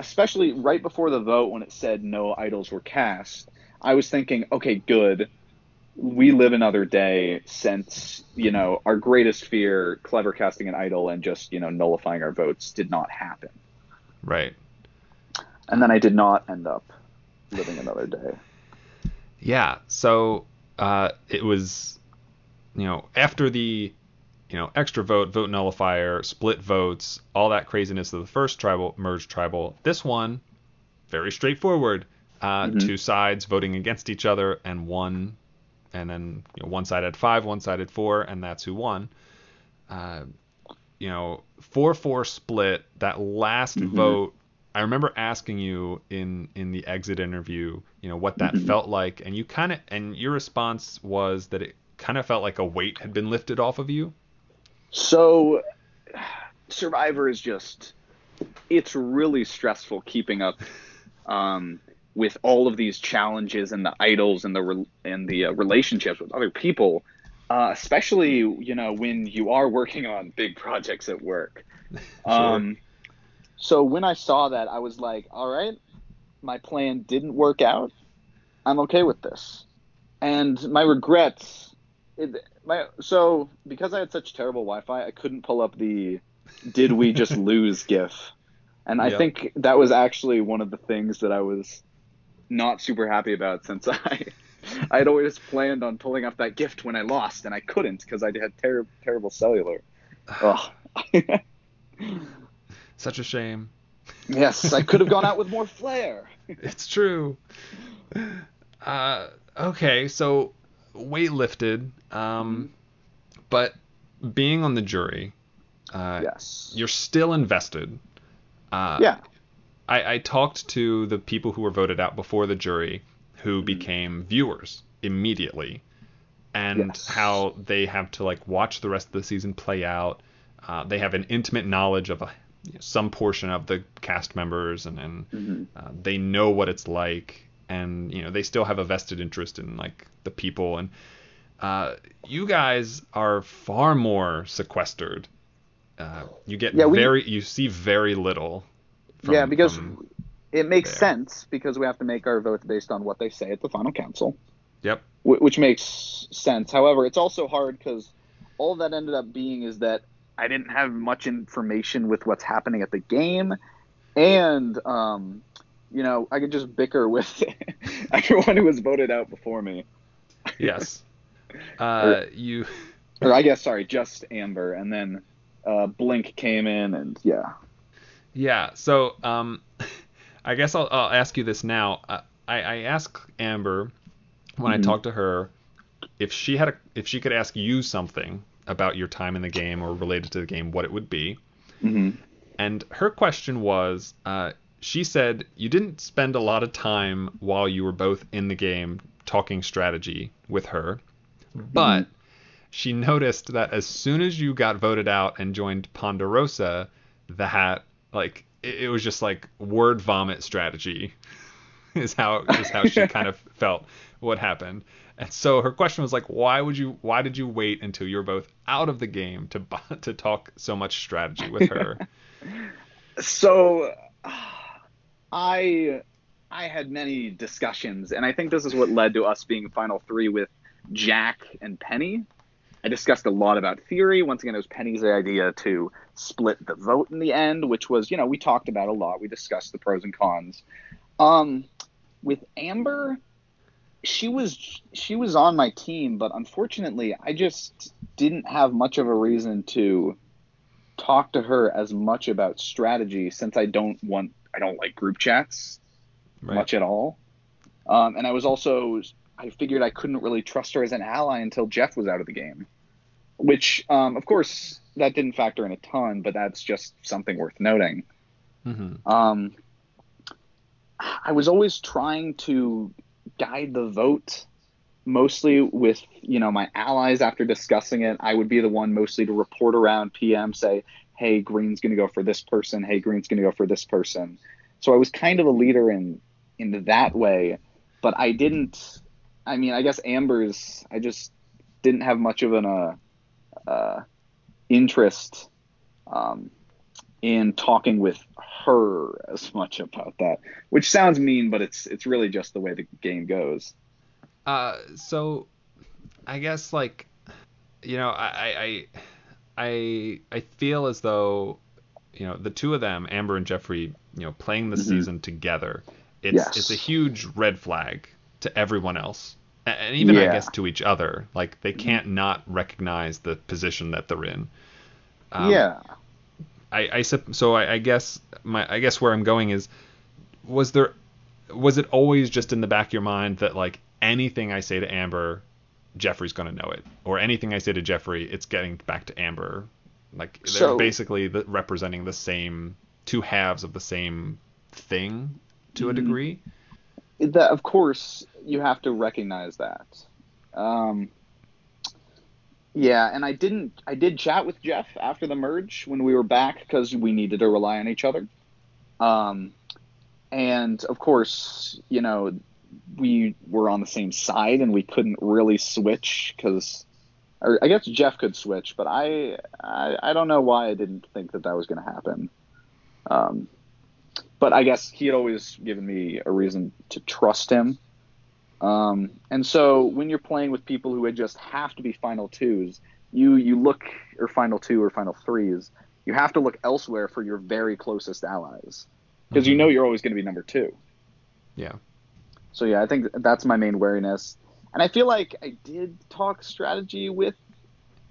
especially right before the vote when it said no idols were cast, I was thinking, okay, good. We live another day since, you know, our greatest fear, clever casting an idol and just, you know, nullifying our votes did not happen. Right. And then I did not end up living another day. Yeah. So uh, it was, you know, after the, you know, extra vote, vote nullifier, split votes, all that craziness of the first tribal merge tribal. This one, very straightforward. Uh, Mhm. Two sides voting against each other, and one, and then you know, one side had five, one side had four, and that's who won. Uh, you know, four four split. That last Mhm. vote I remember asking you in in the exit interview, you know, what that Mhm. felt like, and you kind of and your response was that it kind of felt like a weight had been lifted off of you. So, Survivor is just, it's really stressful keeping up um, with all of these challenges and the idols and the re- and the uh, relationships with other people, uh, especially you know when you are working on big projects at work. Um, so when I saw that, I was like, all right, my plan didn't work out. I'm okay with this. And my regrets, it, my so because I had such terrible Wi-Fi, I couldn't pull up the "Did we just lose?" GIF, and I Yep. think that was actually one of the things that I was not super happy about since I I had always planned on pulling off that gift when I lost, and I couldn't because I had ter- terrible cellular. Ugh. Such a shame. yes, I could have gone out with more flair. It's true. Uh, okay, so weight lifted, um, but being on the jury, uh, Yes. you're still invested. Uh, Yeah. I, I talked to the people who were voted out before the jury Mm-hmm. who became viewers immediately and Yes. how they have to like watch the rest of the season play out. Uh, they have an intimate knowledge of a, some portion of the cast members and, and Mhm. uh, they know what it's like and you know they still have a vested interest in like the people and uh, you guys are far more sequestered. Uh, you get Yeah, we- very you see very little. from- yeah, because it makes there. sense because we have to make our votes based on what they say at the final council. yep. wh- which makes sense. However, it's also hard because all that ended up being is that I didn't have much information with what's happening at the game, and um, you know I could just bicker with everyone who was voted out before me, Yes. Uh, you. or I guess sorry, just Amber, and then uh, Blink came in, and yeah, Yeah. So, um, I guess I'll, I'll ask you this now. Uh, I, I asked Amber when Mhm. I talked to her if she had a, if she could ask you something about your time in the game or related to the game, what it would be. hmm And her question was, uh, she said you didn't spend a lot of time while you were both in the game talking strategy with her, mm-hmm. but she noticed that as soon as you got voted out and joined Ponderosa, that like it, it was just like word vomit strategy is how is how she kind of felt what happened. And so her question was like, why would you why did you wait until you were both out of the game to to talk so much strategy with her? So I I had many discussions, and I think this is what led to us being final three with Jack and Penny. I discussed a lot about theory. Once again, it was Penny's idea to split the vote in the end, which was, you know, we talked about a lot. We discussed the pros and cons. Um, with Amber, she was she was on my team, but unfortunately, I just didn't have much of a reason to talk to her as much about strategy since I don't want I don't like group chats Right. much at all. Um, and I was also I figured I couldn't really trust her as an ally until Jeff was out of the game, which um, of course that didn't factor in a ton, but that's just something worth noting. hmm Um, I was always trying to guide the vote mostly with you know my allies after discussing it i would be the one mostly to report around pm say hey green's going to go for this person. Hey green's going to go for this person. So i was kind of a leader in in that way but i didn't i mean i guess amber's i just didn't have much of an uh, uh, interest um, in talking with her as much about that which sounds mean but it's it's really just the way the game goes. Uh, so I guess like you know I I I I feel as though you know the two of them Amber and Jeffrey you know playing the Mhm. season together it's Yes. it's a huge red flag to everyone else and even I guess to each other like they can't not recognize the position that they're in. Um, yeah I, I so I, I guess my I guess where I'm going is was there was it always just in the back of your mind that like anything I say to Amber, Jeffrey's gonna know it, or anything I say to Jeffrey, it's getting back to Amber. Like they're So- basically the, representing the same two halves of the same thing to a Mhm. degree. that of course you have to recognize that um, yeah and i didn't i did chat with jeff after the merge when we were back because we needed to rely on each other um, and of course you know we were on the same side and we couldn't really switch because or i guess jeff could switch but I, I i don't know why i didn't think that that was going to happen um, but I guess he had always given me a reason to trust him. Um, and so when you're playing with people who would just have to be final twos, you you look or final two or final threes, you have to look elsewhere for your very closest allies because you Mhm. know you're always going to be number two. Yeah. So yeah, I think that's my main wariness. and I feel like I did talk strategy with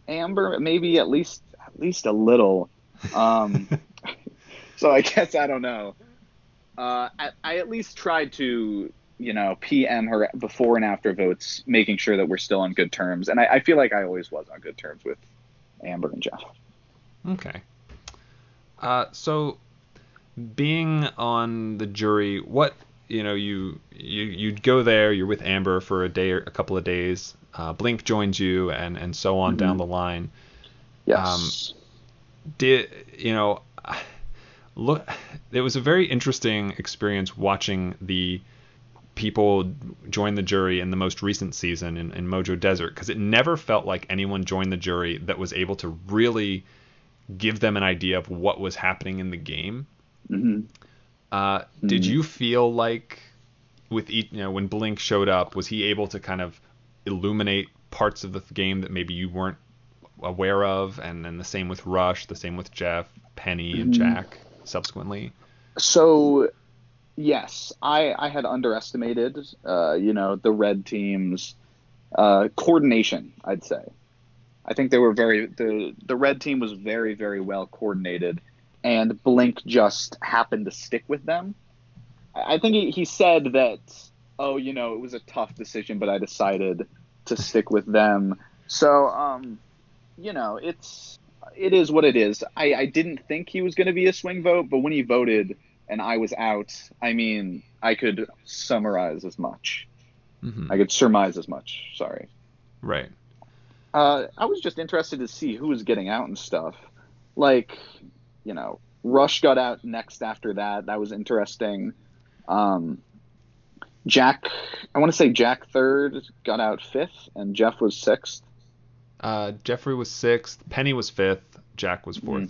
Amber, maybe at least at least a little. Um, so I guess I don't know. Uh, I, I at least tried to you know PM her before and after votes, making sure that we're still on good terms, and I, I feel like I always was on good terms with Amber and Jeff. Okay. Uh, so being on the jury, what you know, you you you'd go there. You're with Amber for a day or a couple of days. Uh, Blink joins you, and and so on Mhm. down the line. Yes. Did you know? Look, it was a very interesting experience watching the people join the jury in the most recent season in, in Mojo Desert because it never felt like anyone joined the jury that was able to really give them an idea of what was happening in the game. hmm Uh, Did Mhm. you feel like with each, you know, when Blink showed up, was he able to kind of illuminate parts of the game that maybe you weren't aware of, and then the same with Rush, the same with Jeff, Penny, and Mhm. Jack subsequently? So, yes, I I had underestimated, uh, you know, the red team's uh, coordination. I'd say. I think they were very the the red team was very very well coordinated, and Blink just happened to stick with them. I think he, he said that oh you know it was a tough decision, but I decided to stick with them. So um, you know it's it is what it is. I, I didn't think he was going to be a swing vote, but when he voted and I was out, I mean I could summarize as much. hmm I could surmise as much. Sorry. Right. Uh, I was just interested to see who was getting out and stuff. Like, you know, Rush got out next after that. That was interesting. Um, Jack, I want to say Jack third got out fifth, and Jeff was sixth. Uh, Jeffrey was sixth, Penny was fifth, Jack was 4th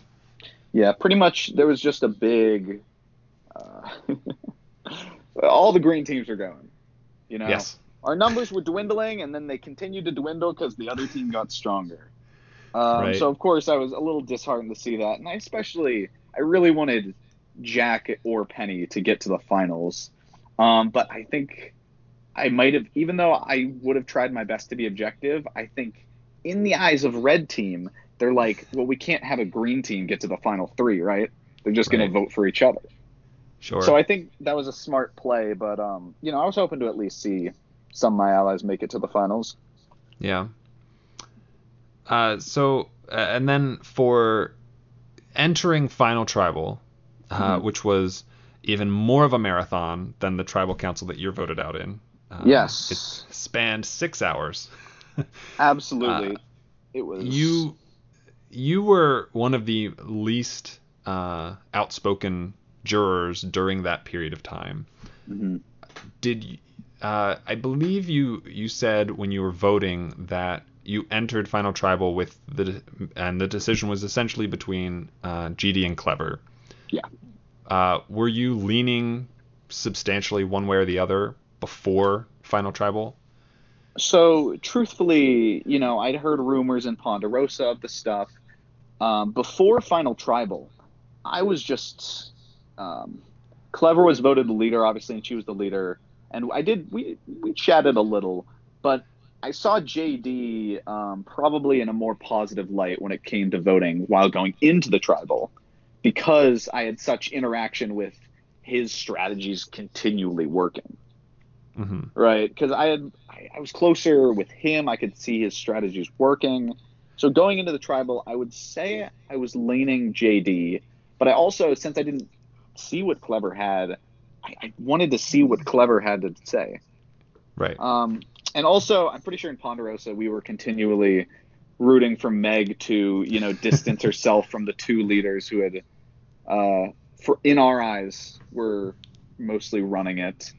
Yeah, pretty much. There was just a big. Uh, all the green teams were going. You know, Yes. our numbers were dwindling, and then they continued to dwindle because the other team got stronger. Um, Right. So of course I was a little disheartened to see that, and I especially I really wanted Jack or Penny to get to the finals, um, but I think I might have, even though I would have tried my best to be objective, I think in the eyes of Red Team, they're like, well, we can't have a Green Team get to the final three, right? They're just going Right. to vote for each other. Sure. So I think that was a smart play, but um, you know, I was hoping to at least see some of my allies make it to the finals. Yeah. Uh, so, uh, and then for entering Final Tribal, uh, Mhm. which was even more of a marathon than the tribal council that you're voted out in. Uh, Yes. It spanned six hours. Absolutely, Uh, it was You, you were one of the least uh, outspoken jurors during that period of time. Mhm. did uh, I believe you you said when you were voting that you entered Final Tribal with the and the decision was essentially between uh, JD and Clever. Yeah. Uh, were you leaning substantially one way or the other before Final Tribal? So, truthfully, you know, I'd heard rumors in Ponderosa of the stuff. Um, before Final Tribal, I was just. Um, Clever was voted the leader, obviously, and she was the leader. And I did, we, we chatted a little, but I saw JD um, probably in a more positive light when it came to voting while going into the Tribal because I had such interaction with his strategies continually working hmm right? Because I had I, I was closer with him. I could see his strategies working. So going into the tribal, I would say I was leaning JD, but I also since I didn't see what Clever had, I, I wanted to see what Clever had to say. Right. Um, and also, I'm pretty sure in Ponderosa we were continually rooting for Meg to you know distance herself from the two leaders who had, uh, for in our eyes, were mostly running it.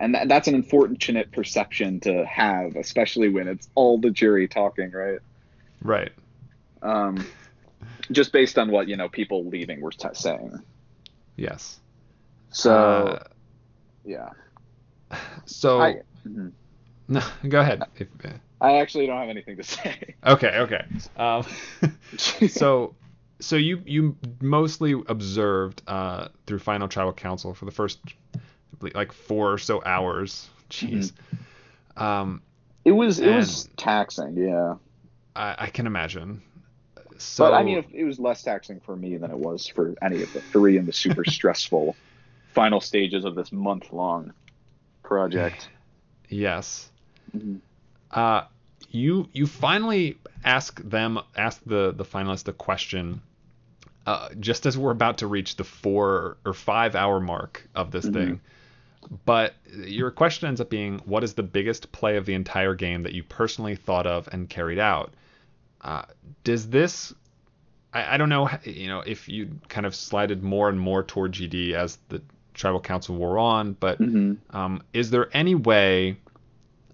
And that, that's an unfortunate perception to have, especially when it's all the jury talking, right? Right. Um, just based on what you know people leaving were t- saying. Yes. So Uh, yeah, so I, mhm. no, go ahead. If, I actually don't have anything to say. okay. Okay. Um, so so you you mostly observed uh, through Final Tribal Council for the first like four or so hours. Jeez. Um, It was it was taxing, yeah. I, I can imagine. So But I mean, it was less taxing for me than it was for any of the three in the super stressful final stages of this month long project. Yes. Mhm. Uh, you you finally ask them ask the the finalist a question uh, just as we're about to reach the four or five hour mark of this Mhm. thing. But your question ends up being, what is the biggest play of the entire game that you personally thought of and carried out? Uh, does this I, I don't know you know if you kind of slided more and more toward JD as the tribal council wore on, but Mhm. um, is there any way,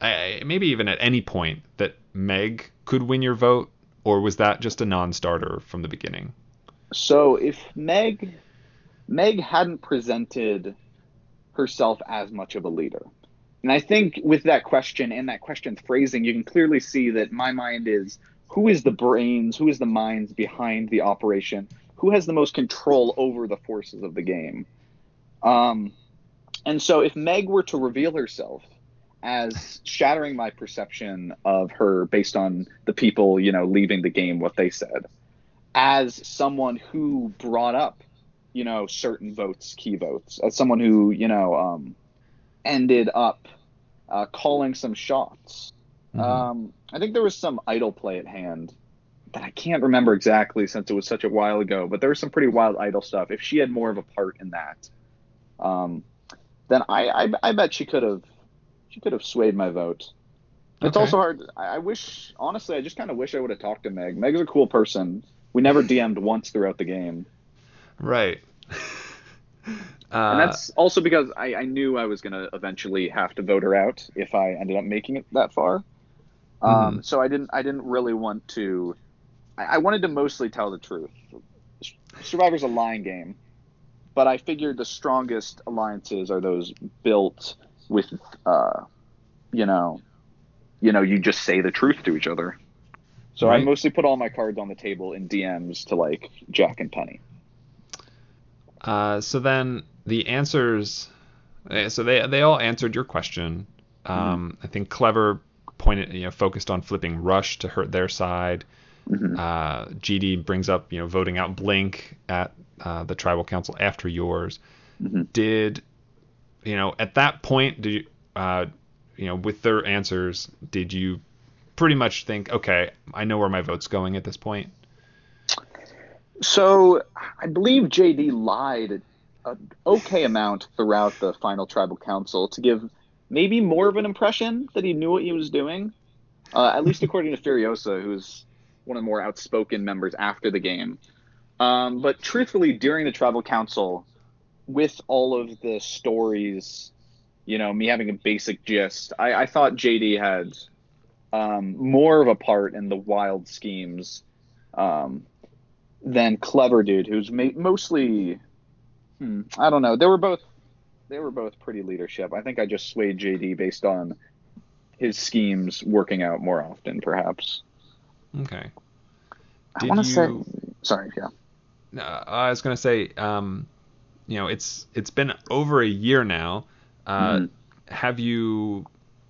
I- maybe even at any point, that Meg could win your vote, or was that just a non-starter from the beginning? So if Meg Meg hadn't presented herself as much of a leader. And I think with that question and that question phrasing, you can clearly see that my mind is who is the brains, who is the minds behind the operation, who has the most control over the forces of the game. Um, and so if Meg were to reveal herself as shattering my perception of her based on the people, you know, leaving the game, what they said, as someone who brought up, you know, certain votes, key votes, as someone who, you know, um, ended up uh, calling some shots. Mhm. Um, I think there was some idol play at hand that I can't remember exactly since it was such a while ago, but there was some pretty wild idol stuff. If she had more of a part in that, um, then I, I, I bet she could have she could have swayed my vote. It's also hard. I I wish, honestly, I just kind of wish I would have talked to Meg. Meg's a cool person. We never DM'd once throughout the game, Right. Uh, and that's also because I, I knew I was gonna eventually have to vote her out if I ended up making it that far. Um, so I didn't I didn't really want to. I, I wanted to mostly tell the truth. Survivor's a lying game, but I figured the strongest alliances are those built with, uh, you know, you know, you just say the truth to each other. So I mostly put all my cards on the table in DMs to like Jack and Penny. Uh, so then the answers, eh, so they they all answered your question. Um, I think clever pointed, you know, focused on flipping Rush to hurt their side. Mhm. Uh, JD brings up, you know, voting out Blink at uh, the tribal council after yours. Mhm. Did, you know, at that point, did you, uh, you know, with their answers, did you pretty much think, okay, I know where my vote's going at this point? So I believe JD lied an okay amount throughout the final tribal council to give maybe more of an impression that he knew what he was doing. Uh, at least according to Furiosa, who's one of the more outspoken members after the game. Um, but truthfully, during the tribal council, with all of the stories, you know, me having a basic gist, I, I thought JD had um, more of a part in the wild schemes um, than Clever Dude, who's ma- mostly, hmm, I don't know. They were both, they were both pretty leadership. I think I just swayed JD based on his schemes working out more often, perhaps. Okay. I Did want to say, you- sorry, yeah. Uh, I was gonna say, um, you know, it's it's been over a year now. Uh, Mhm. Have you,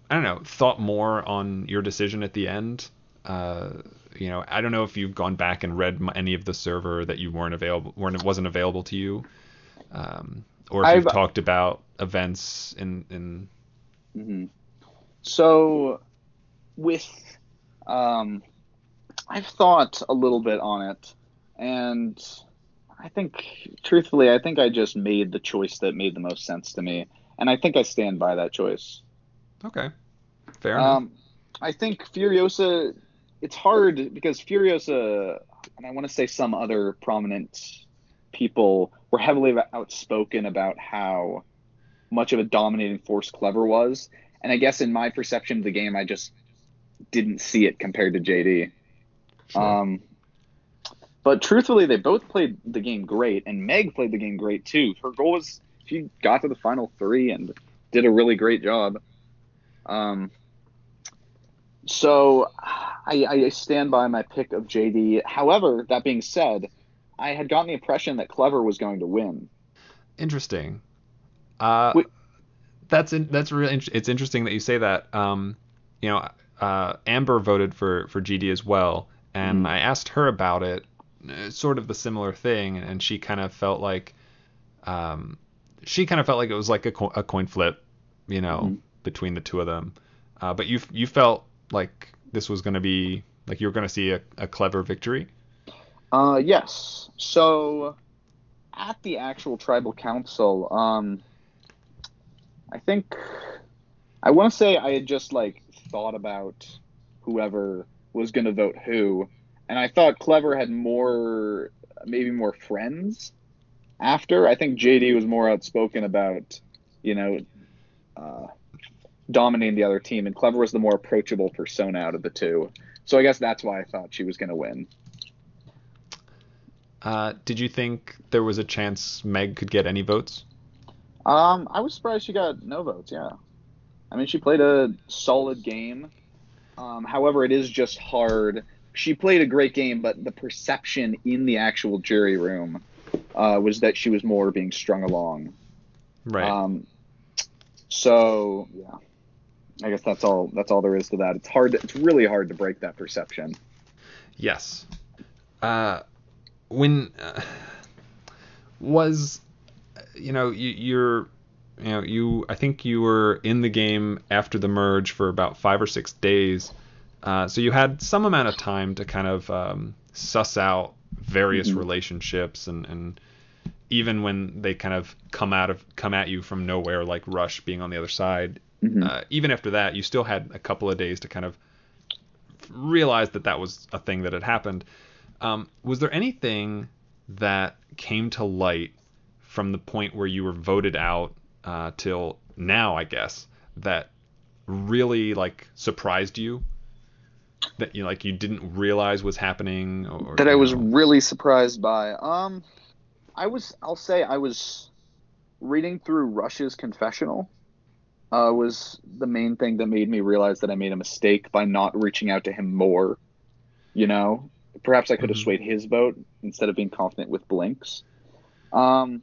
I don't know, thought more on your decision at the end? Uh, you know, I don't know if you've gone back and read any of the server that you weren't available, weren't wasn't available to you, um, or if you've I've- talked about events in in. hmm So, with, um, I've thought a little bit on it, and I think, truthfully, I think I just made the choice that made the most sense to me, and I think I stand by that choice. Okay. Fair enough. Um, I think Furiosa. It's hard because Furiosa, and I want to say some other prominent people were heavily outspoken about how much of a dominating force Clever was, and I guess in my perception of the game, I just didn't see it compared to JD. Sure. Um, but truthfully, they both played the game great, and Meg played the game great too. Her goal was she got to the final three and did a really great job. Um, so I, I stand by my pick of JD. However, that being said, I had gotten the impression that Clever was going to win. Interesting. Uh, Wait- that's in, that's really it's interesting that you say that. Um, you know, uh, Amber voted for for JD as well, and I asked her about it, sort of the similar thing, and she kind of felt like, um, she kind of felt like it was like a, co- a coin flip, you know, between the two of them. Uh, but you you felt like this was going to be like you were going to see a, a clever victory. Uh, yes. So at the actual tribal council, um, I think I want to say I had just like thought about whoever was going to vote who, and I thought Clever had more, maybe more friends. After I think JD was more outspoken about, you know, uh, dominating the other team, and Clever was the more approachable persona out of the two. So I guess that's why I thought she was going to win. Uh, did you think there was a chance Meg could get any votes? Um, I was surprised she got no votes. Yeah, I mean she played a solid game. Um, however, it is just hard. She played a great game, but the perception in the actual jury room uh, was that she was more being strung along. Right. Um, so yeah, I guess that's all. That's all there is to that. It's hard. To, it's really hard to break that perception. Yes. Uh, when uh, was you know you, you're you know you I think you were in the game after the merge for about five or six days, uh, so you had some amount of time to kind of um, suss out various Mhm. relationships and and even when they kind of come out of come at you from nowhere like Rush being on the other side, Mhm. uh, even after that you still had a couple of days to kind of realize that that was a thing that had happened. Um, was there anything that came to light from the point where you were voted out uh, till now, I guess, that really like surprised you? That you like you didn't realize was happening, or that I was know- really surprised by. Um, I was. I'll say I was reading through Rush's confessional. Uh, was the main thing that made me realize that I made a mistake by not reaching out to him more. You know, perhaps I could have Mhm. swayed his vote instead of being confident with Blink's. Um,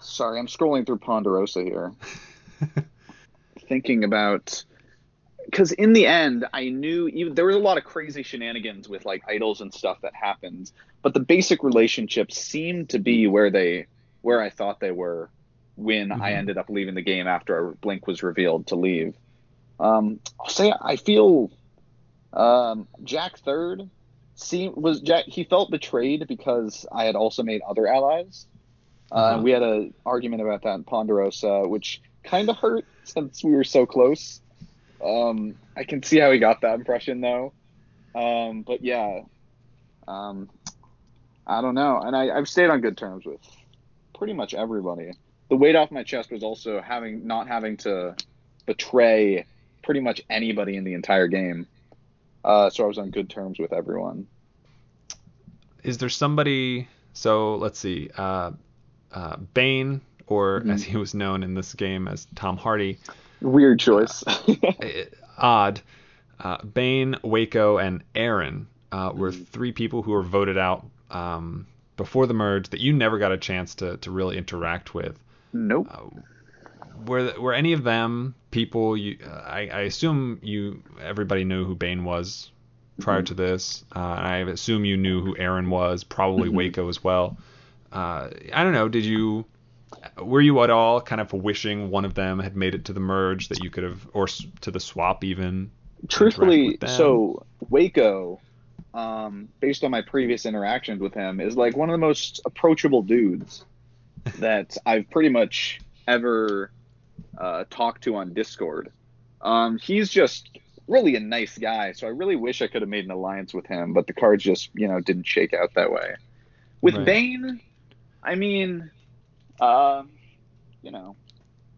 sorry, I'm scrolling through Ponderosa here, thinking about because in the end, I knew even there was a lot of crazy shenanigans with like idols and stuff that happened, but the basic relationships seemed to be where they where I thought they were when I Mhm. ended up leaving the game after Blink was revealed to leave. Um, I'll say I feel um, Jack Third seemed was Jack. He felt betrayed because I had also made other allies. Uh, Uh-huh. We had an argument about that in Ponderosa, which kind of hurt since we were so close. Um, I can see how he got that impression though. Um, but yeah, um, I don't know. And I, I've stayed on good terms with pretty much everybody. The weight off my chest was also having not having to betray pretty much anybody in the entire game. Uh, so I was on good terms with everyone. is there somebody? So let's see, uh, uh, Bane, or Mhm. as he was known in this game as Tom Hardy, Weird choice. eh, odd. Uh, Bane, Waco, and Aaron uh, were Mhm. three people who were voted out um, before the merge that you never got a chance to, to really interact with. nope. Uh, were were any of them people you? Uh, I, I assume you everybody knew who Bane was prior Mhm. to this. Uh, I assume you knew who Aaron was, probably Mhm. Waco as well. Uh, I don't know. Did you? Were you at all kind of wishing one of them had made it to the merge that you could have, or to the swap even? truthfully, so Waco, um, based on my previous interactions with him, is like one of the most approachable dudes that I've pretty much ever uh, talked to on Discord. Um, he's just really a nice guy, so I really wish I could have made an alliance with him, but the cards just you know didn't shake out that way. With Right. Bane, I mean, um, you know,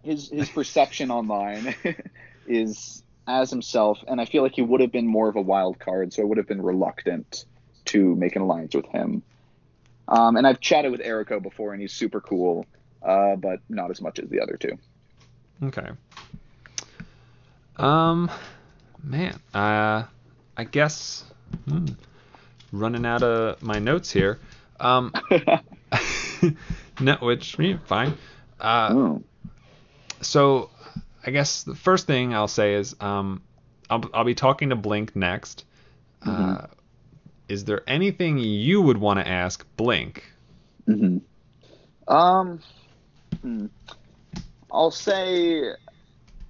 his his perception online is as himself, and I feel like he would have been more of a wild card, so I would have been reluctant to make an alliance with him. Um, and I've chatted with Erico before, and he's super cool, uh, but not as much as the other two. Okay. Um, man, uh, I guess hmm, running out of my notes here. Um, no, which yeah, fine. Uh, Oh. so I guess the first thing I'll say is um, I'll, I'll be talking to Blink next. Uh, is there anything you would want to ask Blink? hmm Um, hmm. I'll say.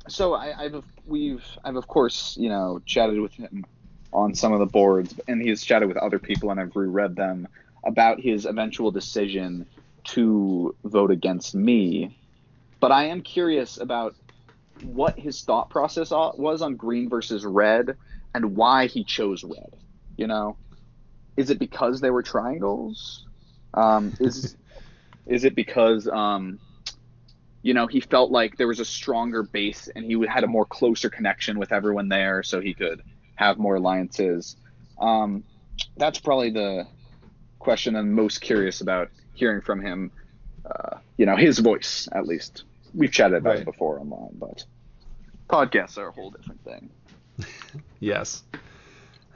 So I, I've we've I've of course you know chatted with him on some of the boards, and he's chatted with other people, and I've reread them about his eventual decision to vote against me. But I am curious about what his thought process was on green versus red, and why he chose red. You know, is it because they were triangles? Um, is is it because um, you know he felt like there was a stronger base and he had a more closer connection with everyone there, so he could have more alliances? Um, that's probably the question I'm most curious about hearing from him. Uh, you know, his voice at least. We've chatted about Right. it before online, but podcasts are a whole different thing. Yes.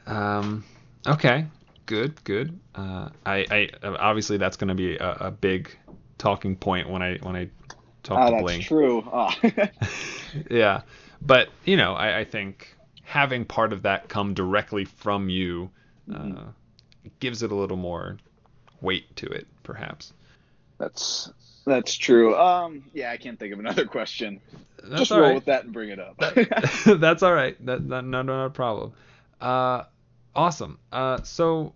Um, okay. Good. Good. Uh, I, I obviously that's going to be a, a big talking point when I when I talk Ah, to that's true. Ah. yeah, but you know, I, I think having part of that come directly from you uh, Mhm. gives it a little more weight to it, perhaps. That's that's true. Um, yeah, I can't think of another question. That's Just roll right. with that and bring it up. That's all right. That, that no, no, not a problem. Uh, awesome. Uh, so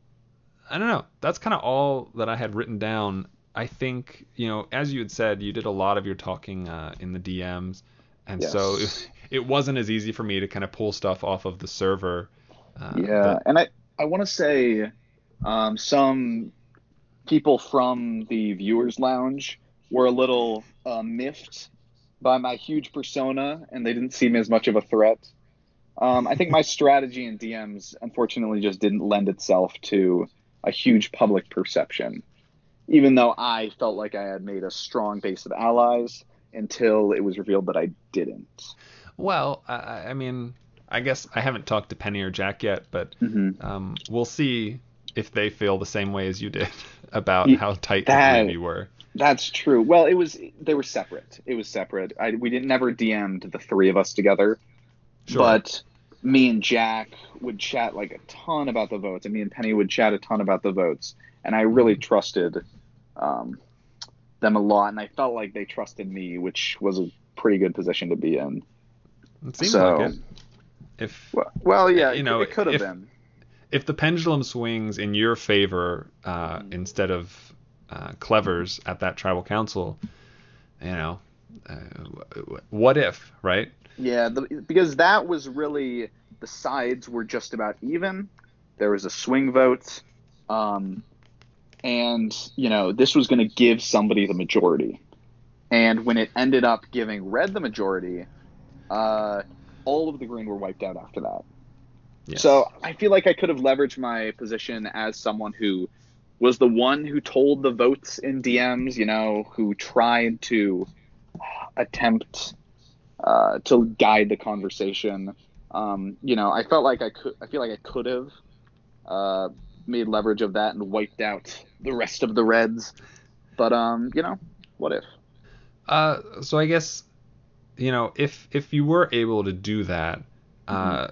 I don't know. That's kind of all that I had written down. I think you know, as you had said, you did a lot of your talking uh, in the DMs, and so it, it wasn't as easy for me to kind of pull stuff off of the server. Uh, yeah, but- and I I want to say, um, some people from the viewers lounge were a little uh, miffed by my huge persona, and they didn't see me as much of a threat. Um, I think my strategy in DMs unfortunately just didn't lend itself to a huge public perception, even though I felt like I had made a strong base of allies until it was revealed that I didn't. well, I- I, mean, I guess I haven't talked to Penny or Jack yet, but hmm um, we'll see if they feel the same way as you did about Y- how tight the that- you were. That's true. Well, it was they were separate. It was separate. I, we didn't never DM'd the three of us together, Sure. but me and Jack would chat like a ton about the votes, and me and Penny would chat a ton about the votes, and I really trusted um, them a lot, and I felt like they trusted me, which was a pretty good position to be in. It seems so, like it. If well, well, yeah, You know, it could have been. If the pendulum swings in your favor uh, Mm. instead of uh, Clever's at that tribal council, you know, uh, what if, right? Yeah, the, because that was really the sides were just about even. There was a swing vote, um, and you know this was going to give somebody the majority. And when it ended up giving red the majority, uh, all of the green were wiped out after that. So I feel like I could have leveraged my position as someone who was the one who told the votes in DMs, you know, who tried to attempt uh, to guide the conversation. Um, you know, I felt like I could. I feel like I could have uh, made leverage of that and wiped out the rest of the Reds. But um, you know, what if? Uh, so I guess, you know, if if you were able to do that, uh,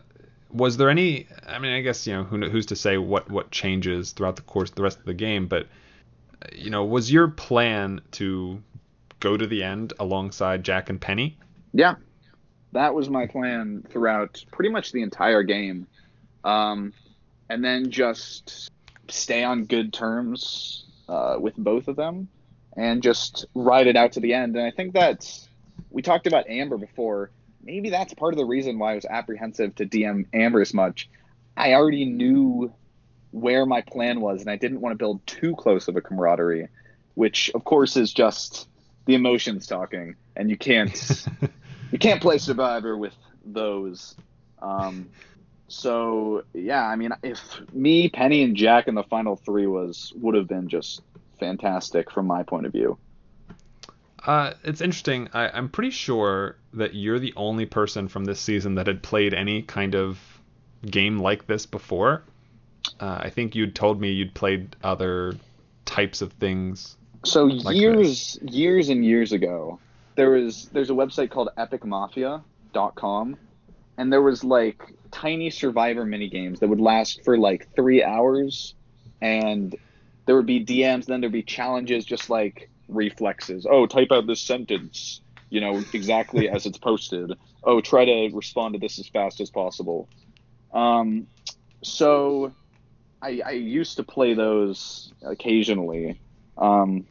was there any? I mean, I guess you know, who, who's to say what what changes throughout the course of the rest of the game? But uh, you know, was your plan to go to the end alongside Jack and Penny? Yeah, that was my plan throughout pretty much the entire game, um, and then just stay on good terms uh, with both of them, and just ride it out to the end. And I think that's we talked about Amber before. Maybe that's part of the reason why I was apprehensive to DM Amber as much. I already knew where my plan was, and I didn't want to build too close of a camaraderie, which of course is just the emotions talking, and you can't you can't play Survivor with those. Um, so yeah, I mean, if me, Penny, and Jack in the final three was would have been just fantastic from my point of view. Uh, it's interesting. I, I'm pretty sure that you're the only person from this season that had played any kind of game like this before. Uh, I think you'd told me you'd played other types of things. So Like years, years and years ago, there was there's a website called epicmafia.com and there was like tiny survivor mini games that would last for like three hours and there would be dms then there'd be challenges just like reflexes. Oh type out this sentence you know exactly as it's posted. Oh try to respond to this as fast as possible. Um, so I, I used to play those occasionally. Um,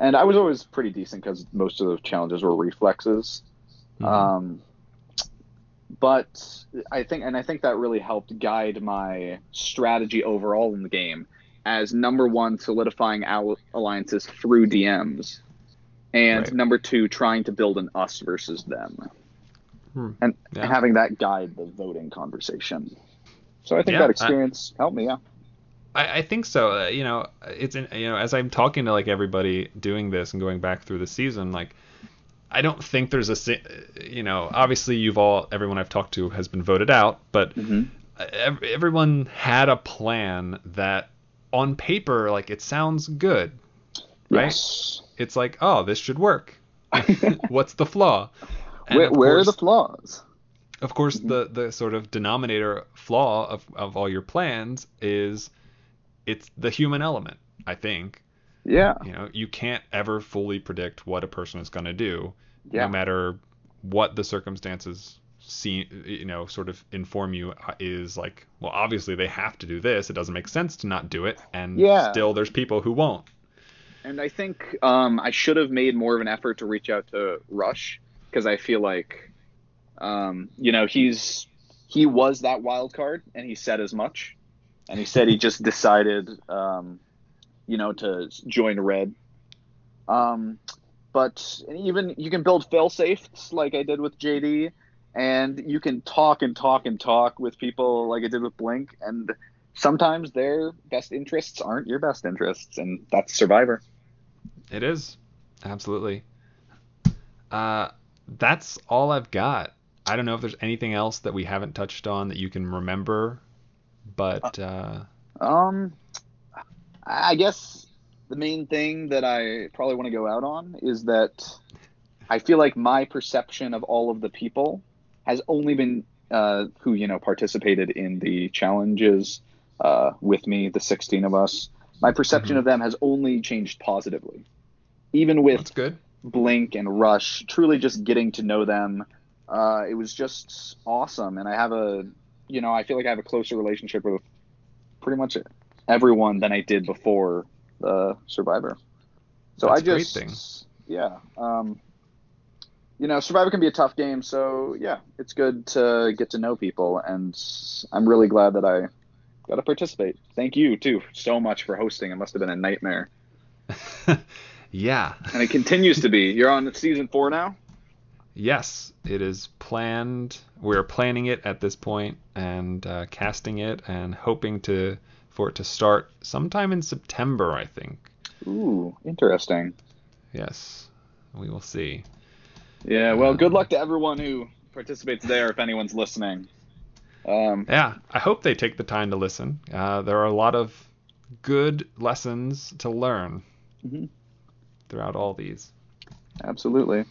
and i was always pretty decent because most of the challenges were reflexes. Mhm. um, but I think, and I think that really helped guide my strategy overall in the game as number one, solidifying al- alliances through DMs, and Right. number two, trying to build an us versus them, Hmm. and, Yeah. having that guide the voting conversation. So I think Yeah, that I- experience helped me. Yeah. I, I think so. Uh, you know, it's in, you know as I'm talking to like everybody doing this and going back through the season, like I don't think there's a you know obviously you've all everyone I've talked to has been voted out, but hmm everyone had a plan that on paper like it sounds good, right? Yes. It's like oh this should work. What's the flaw? And Where, where are the flaws? of course Mhm. the the sort of denominator flaw of, of all your plans is it's the human element i think Yeah. you know you can't ever fully predict what a person is going to do Yeah. no matter what the circumstances see you know sort of inform you uh, is like well obviously they have to do this it doesn't make sense to not do it and Yeah. still there's people who won't And I think um, I should have made more of an effort to reach out to Rush because I feel like, um, you know, he's he was that wild card, and he said as much. And he said he just decided, um, you know, to join Red. Um, but even you can build fail safes like I did with JD, and you can talk and talk and talk with people like I did with Blink, and sometimes their best interests aren't your best interests, and that's Survivor. It is. Absolutely. Uh, that's all I've got. I don't know if there's anything else that we haven't touched on that you can remember, but uh, Um, I guess the main thing that I probably want to go out on is that I feel like my perception of all of the people has only been uh, who you know participated in the challenges uh, with me, the 16 of us. My perception Mhm. of them has only changed positively, even with. Blink and Rush, truly just getting to know them. Uh, it was just awesome, and I have a, you know, I feel like I have a closer relationship with pretty much everyone than I did before the Survivor. So That's I just, thing. yeah, um, you know, Survivor can be a tough game, so yeah, it's good to get to know people, and I'm really glad that I got to participate. Thank you too so much for hosting. It must have been a nightmare, yeah. and it continues to be. You're on season four now. Yes, it is planned. We're planning it at this point and uh, casting it and hoping to for it to start sometime in September, I think. Ooh, interesting. Yes, we will see. Yeah, well, good luck to everyone who participates there if anyone's listening. Um, Yeah, I hope they take the time to listen. Uh, there are a lot of good lessons to learn Mhm. throughout all these. absolutely.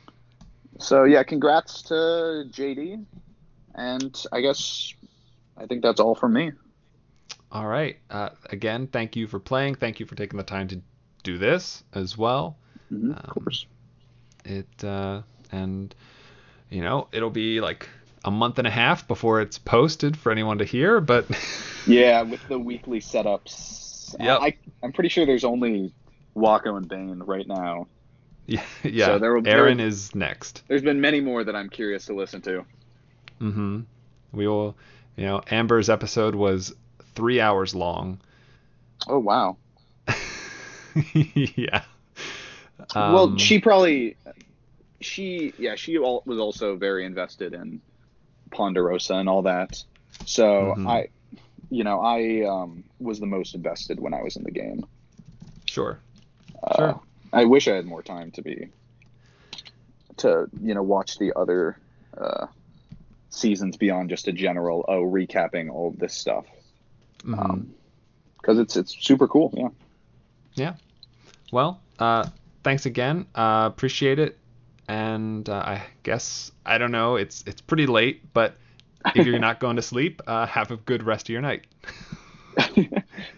So, yeah, congrats to JD. And I guess I think that's all from me. All right. Uh, again, thank you for playing. Thank you for taking the time to do this as well. Mhm, Um, of course. It uh, and you know it'll be like a month and a half before it's posted for anyone to hear, but Yeah, with the weekly setups. Yep. I, I'm pretty sure there's only Waco and Bane right now. yeah, yeah. So there will- there Aaron will- is next. There's been many more that I'm curious to listen to. Mm hmm We will. You know, Amber's episode was three hours long. Oh, wow. yeah. well, Um, she probably, she yeah, she al- was also very invested in Ponderosa and all that. So Mhm. I, you know, I um, was the most invested when I was in the game. Sure. Uh, Sure. I wish I had more time to be, to you know, watch the other Mm-hmm. uh, seasons beyond just a general oh recapping all of this stuff. Mhm. Um, because it's it's super cool. Yeah. Yeah. Well, uh, thanks again. Uh, appreciate it. And uh, I guess I don't know. It's it's pretty late, but if you're not going to sleep, uh, have a good rest of your night.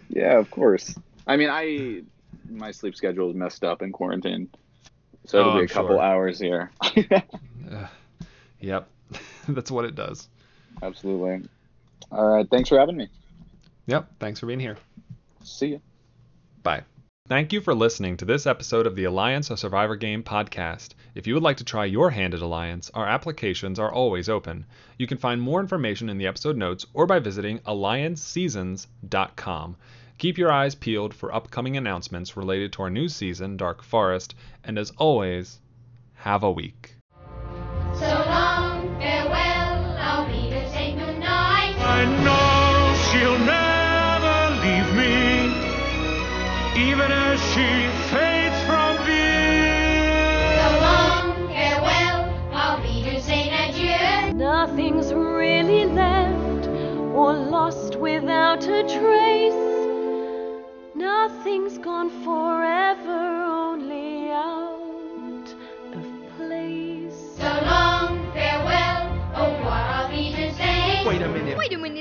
yeah, of course. I mean, I my sleep schedule is messed up in quarantine, so it'll Oh, be a I'm couple sure. hours here. Uh, yep, that's what it does. Absolutely. All right. Thanks for having me. Yep, thanks for being here. See you. Bye. Thank you for listening to this episode of the Alliance of Survivor Game podcast. If you would like to try your hand at Alliance, our applications are always open. You can find more information in the episode notes or by visiting allianceseasons.com. Keep your eyes peeled for upcoming announcements related to our new season, Dark Forest, and as always, have a week. So long, farewell, I'll be to say goodnight. I know she'll never leave me, even as she or lost without a trace. Nothing's gone forever, only out of place. So long, farewell, au revoir, I'll to say. Wait a minute. Wait a minute.